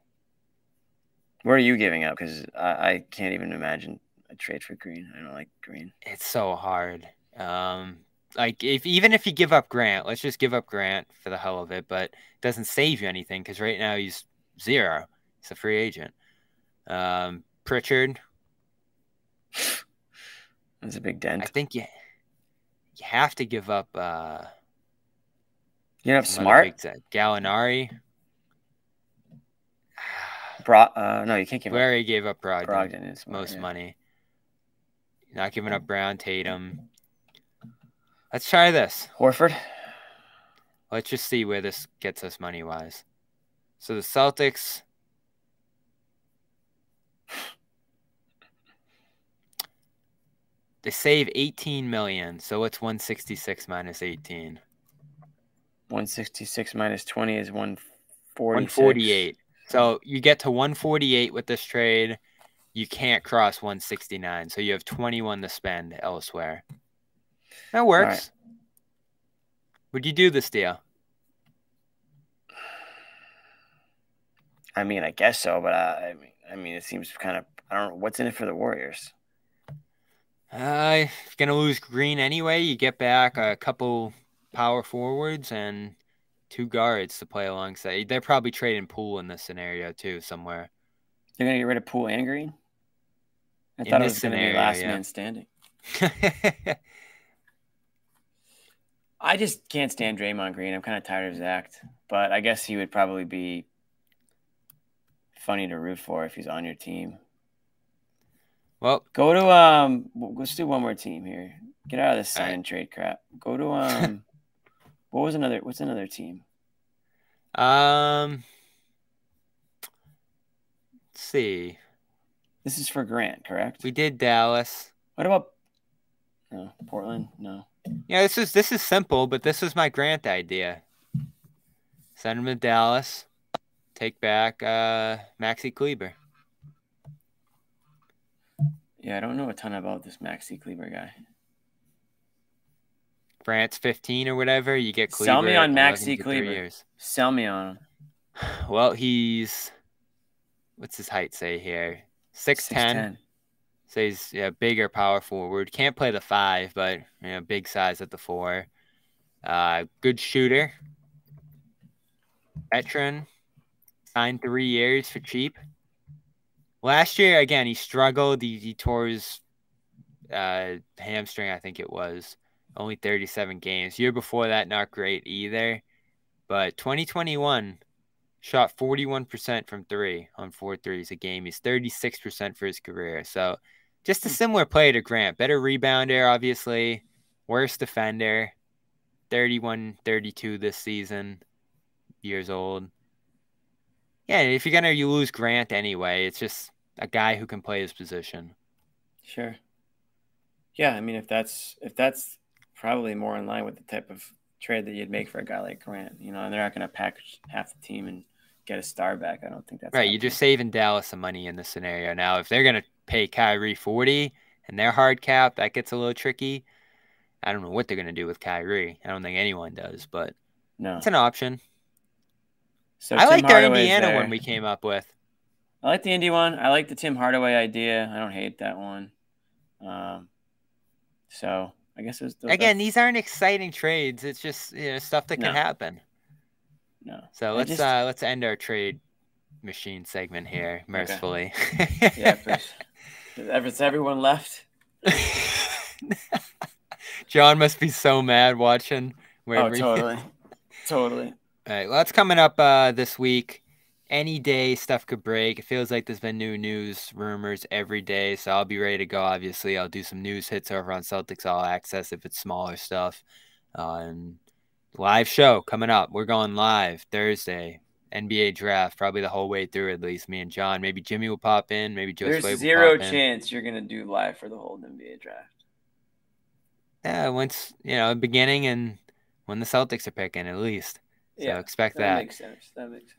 What are you giving up? Because I, I can't even imagine a trade for Green. I don't like Green. It's so hard. Um, like if even if you give up Grant, let's just give up Grant for the hell of it, but it doesn't save you anything because right now he's zero. He's a free agent. Um, Pritchard, That's a big dent. I think you you have to give up. Uh, You have Smart. Gallinari. Bro- uh, no, you can't give We up gave up Brogdon, Brogdon. Is most yeah. money. Not giving up Brown, Tatum. Let's try this. Horford. Let's just see where this gets us money wise. So the Celtics. They save 18 million. So what's 166 minus 18? 166 minus 20 is 146. 148. So you get to 148 with this trade. You can't cross 169. So you have 21 to spend elsewhere. That works. Would you do this deal? I mean, I guess so, but I, I mean, I mean, it seems kind of. I don't know what's in it for the Warriors. Uh, gonna lose Green anyway. You get back a couple power forwards and two guards to play alongside. They're probably trading Poole in this scenario too, somewhere. They're gonna get rid of Poole and Green. I In thought it was gonna be last yeah. man standing. I just can't stand Draymond Green. I'm kind of tired of his act, but I guess he would probably be funny to root for if he's on your team. well, Go to um. Let's do one more team here. Get out of this sign right. and trade crap. Go to um. what was another? What's another team? um, let's see. This is for Grant, correct? We did Dallas. What about? No, Portland. No. Yeah, this is this is simple, but this is my Grant idea. Send him to Dallas. Take back uh, Maxi Kleber. Yeah, I don't know a ton about this Maxi Kleber guy. France 15 or whatever. You get Kleber. Sell me on 11 Maxi Kleber. Years. Sell me on him. Well, he's what's his height say here? Six ten. 6'10". So he's yeah, bigger power forward. Can't play the five, but you know, big size at the four. Uh, good shooter. Veteran. Signed three years for cheap. Last year, again, he struggled. He, he tore his uh, hamstring, I think it was. Only 37 games. Year before that, not great either. But 2021, shot 41% from three on four threes a game. He's 36% for his career. So just a similar play to Grant. Better rebounder, obviously. Worse defender. 31 32 this season. Years old. Yeah, if you're gonna you lose Grant anyway, it's just a guy who can play his position. Sure. Yeah, I mean, if that's if that's probably more in line with the type of trade that you'd make for a guy like Grant, you know, and they're not going to package half the team and get a star back. I don't think that's right, you're just saving Dallas some money in this scenario. Now, if they're gonna pay Kyrie 40 and they're hard cap, that gets a little tricky. I don't know what they're gonna do with Kyrie. I don't think anyone does, but no. it's an option. So I Tim liked our Hardaway's Indiana there. one we came up with. I like the Indy one. I like the Tim Hardaway idea. I don't hate that one. Um, so I guess it's again. These aren't exciting trades. It's just you know stuff that can happen. no. So I let's just- uh let's end our trade machine segment here mercifully. Yeah, please. Is everyone left? John must be so mad watching. Oh, wherever totally, totally. All right, well, that's coming up uh, this week. Any day, stuff could break. It feels like there's been new news, rumors every day, so I'll be ready to go. Obviously, I'll do some news hits over on Celtics All Access if it's smaller stuff. Uh, and live show coming up. We're going live Thursday. NBA draft, probably the whole way through at least. Me and John, maybe Jimmy will pop in, maybe Joe There's Slade zero pop in. chance you're gonna do live for the whole NBA draft. Yeah, once you know, beginning and when the Celtics are picking, at least. So Yeah, expect that that. makes sense. That makes sense.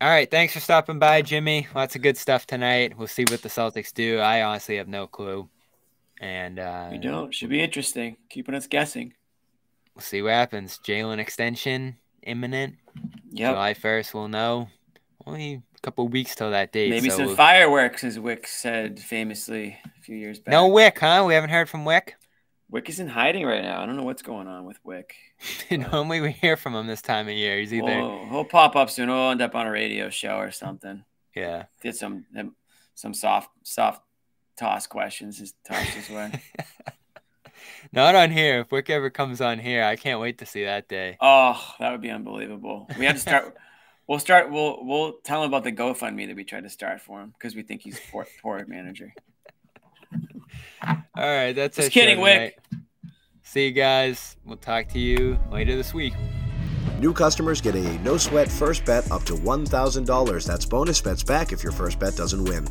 All right, thanks for stopping by, Jimmy. Lots of good stuff tonight. We'll see what the Celtics do. I honestly have no clue, and uh, We don't. Should be interesting. Keeping us guessing. we'll see what happens. Jalen extension imminent. Yep. July first, we'll know. Only a couple weeks till that date. Maybe so some we'll- fireworks, as Wyc said famously a few years back. No Wyc, huh? We haven't heard from Wyc. Wyc is in hiding right now. I don't know what's going on with Wyc. Normally we hear from him this time of year. He's either He'll, he'll pop up soon. He'll end up on a radio show or something. yeah. Did some some soft soft toss questions just tossed his way. Not on here. If Wyc ever comes on here, I can't wait to see that day. Oh, that would be unbelievable. We have to start. We'll start. We'll we'll tell him about the GoFundMe that we tried to start for him because we think he's poor, poor manager. All right, that's Just our kidding, Wyc. See you guys. We'll talk to you later this week. New customers get a no sweat first bet up to $1,000. That's bonus bets back if your first bet doesn't win.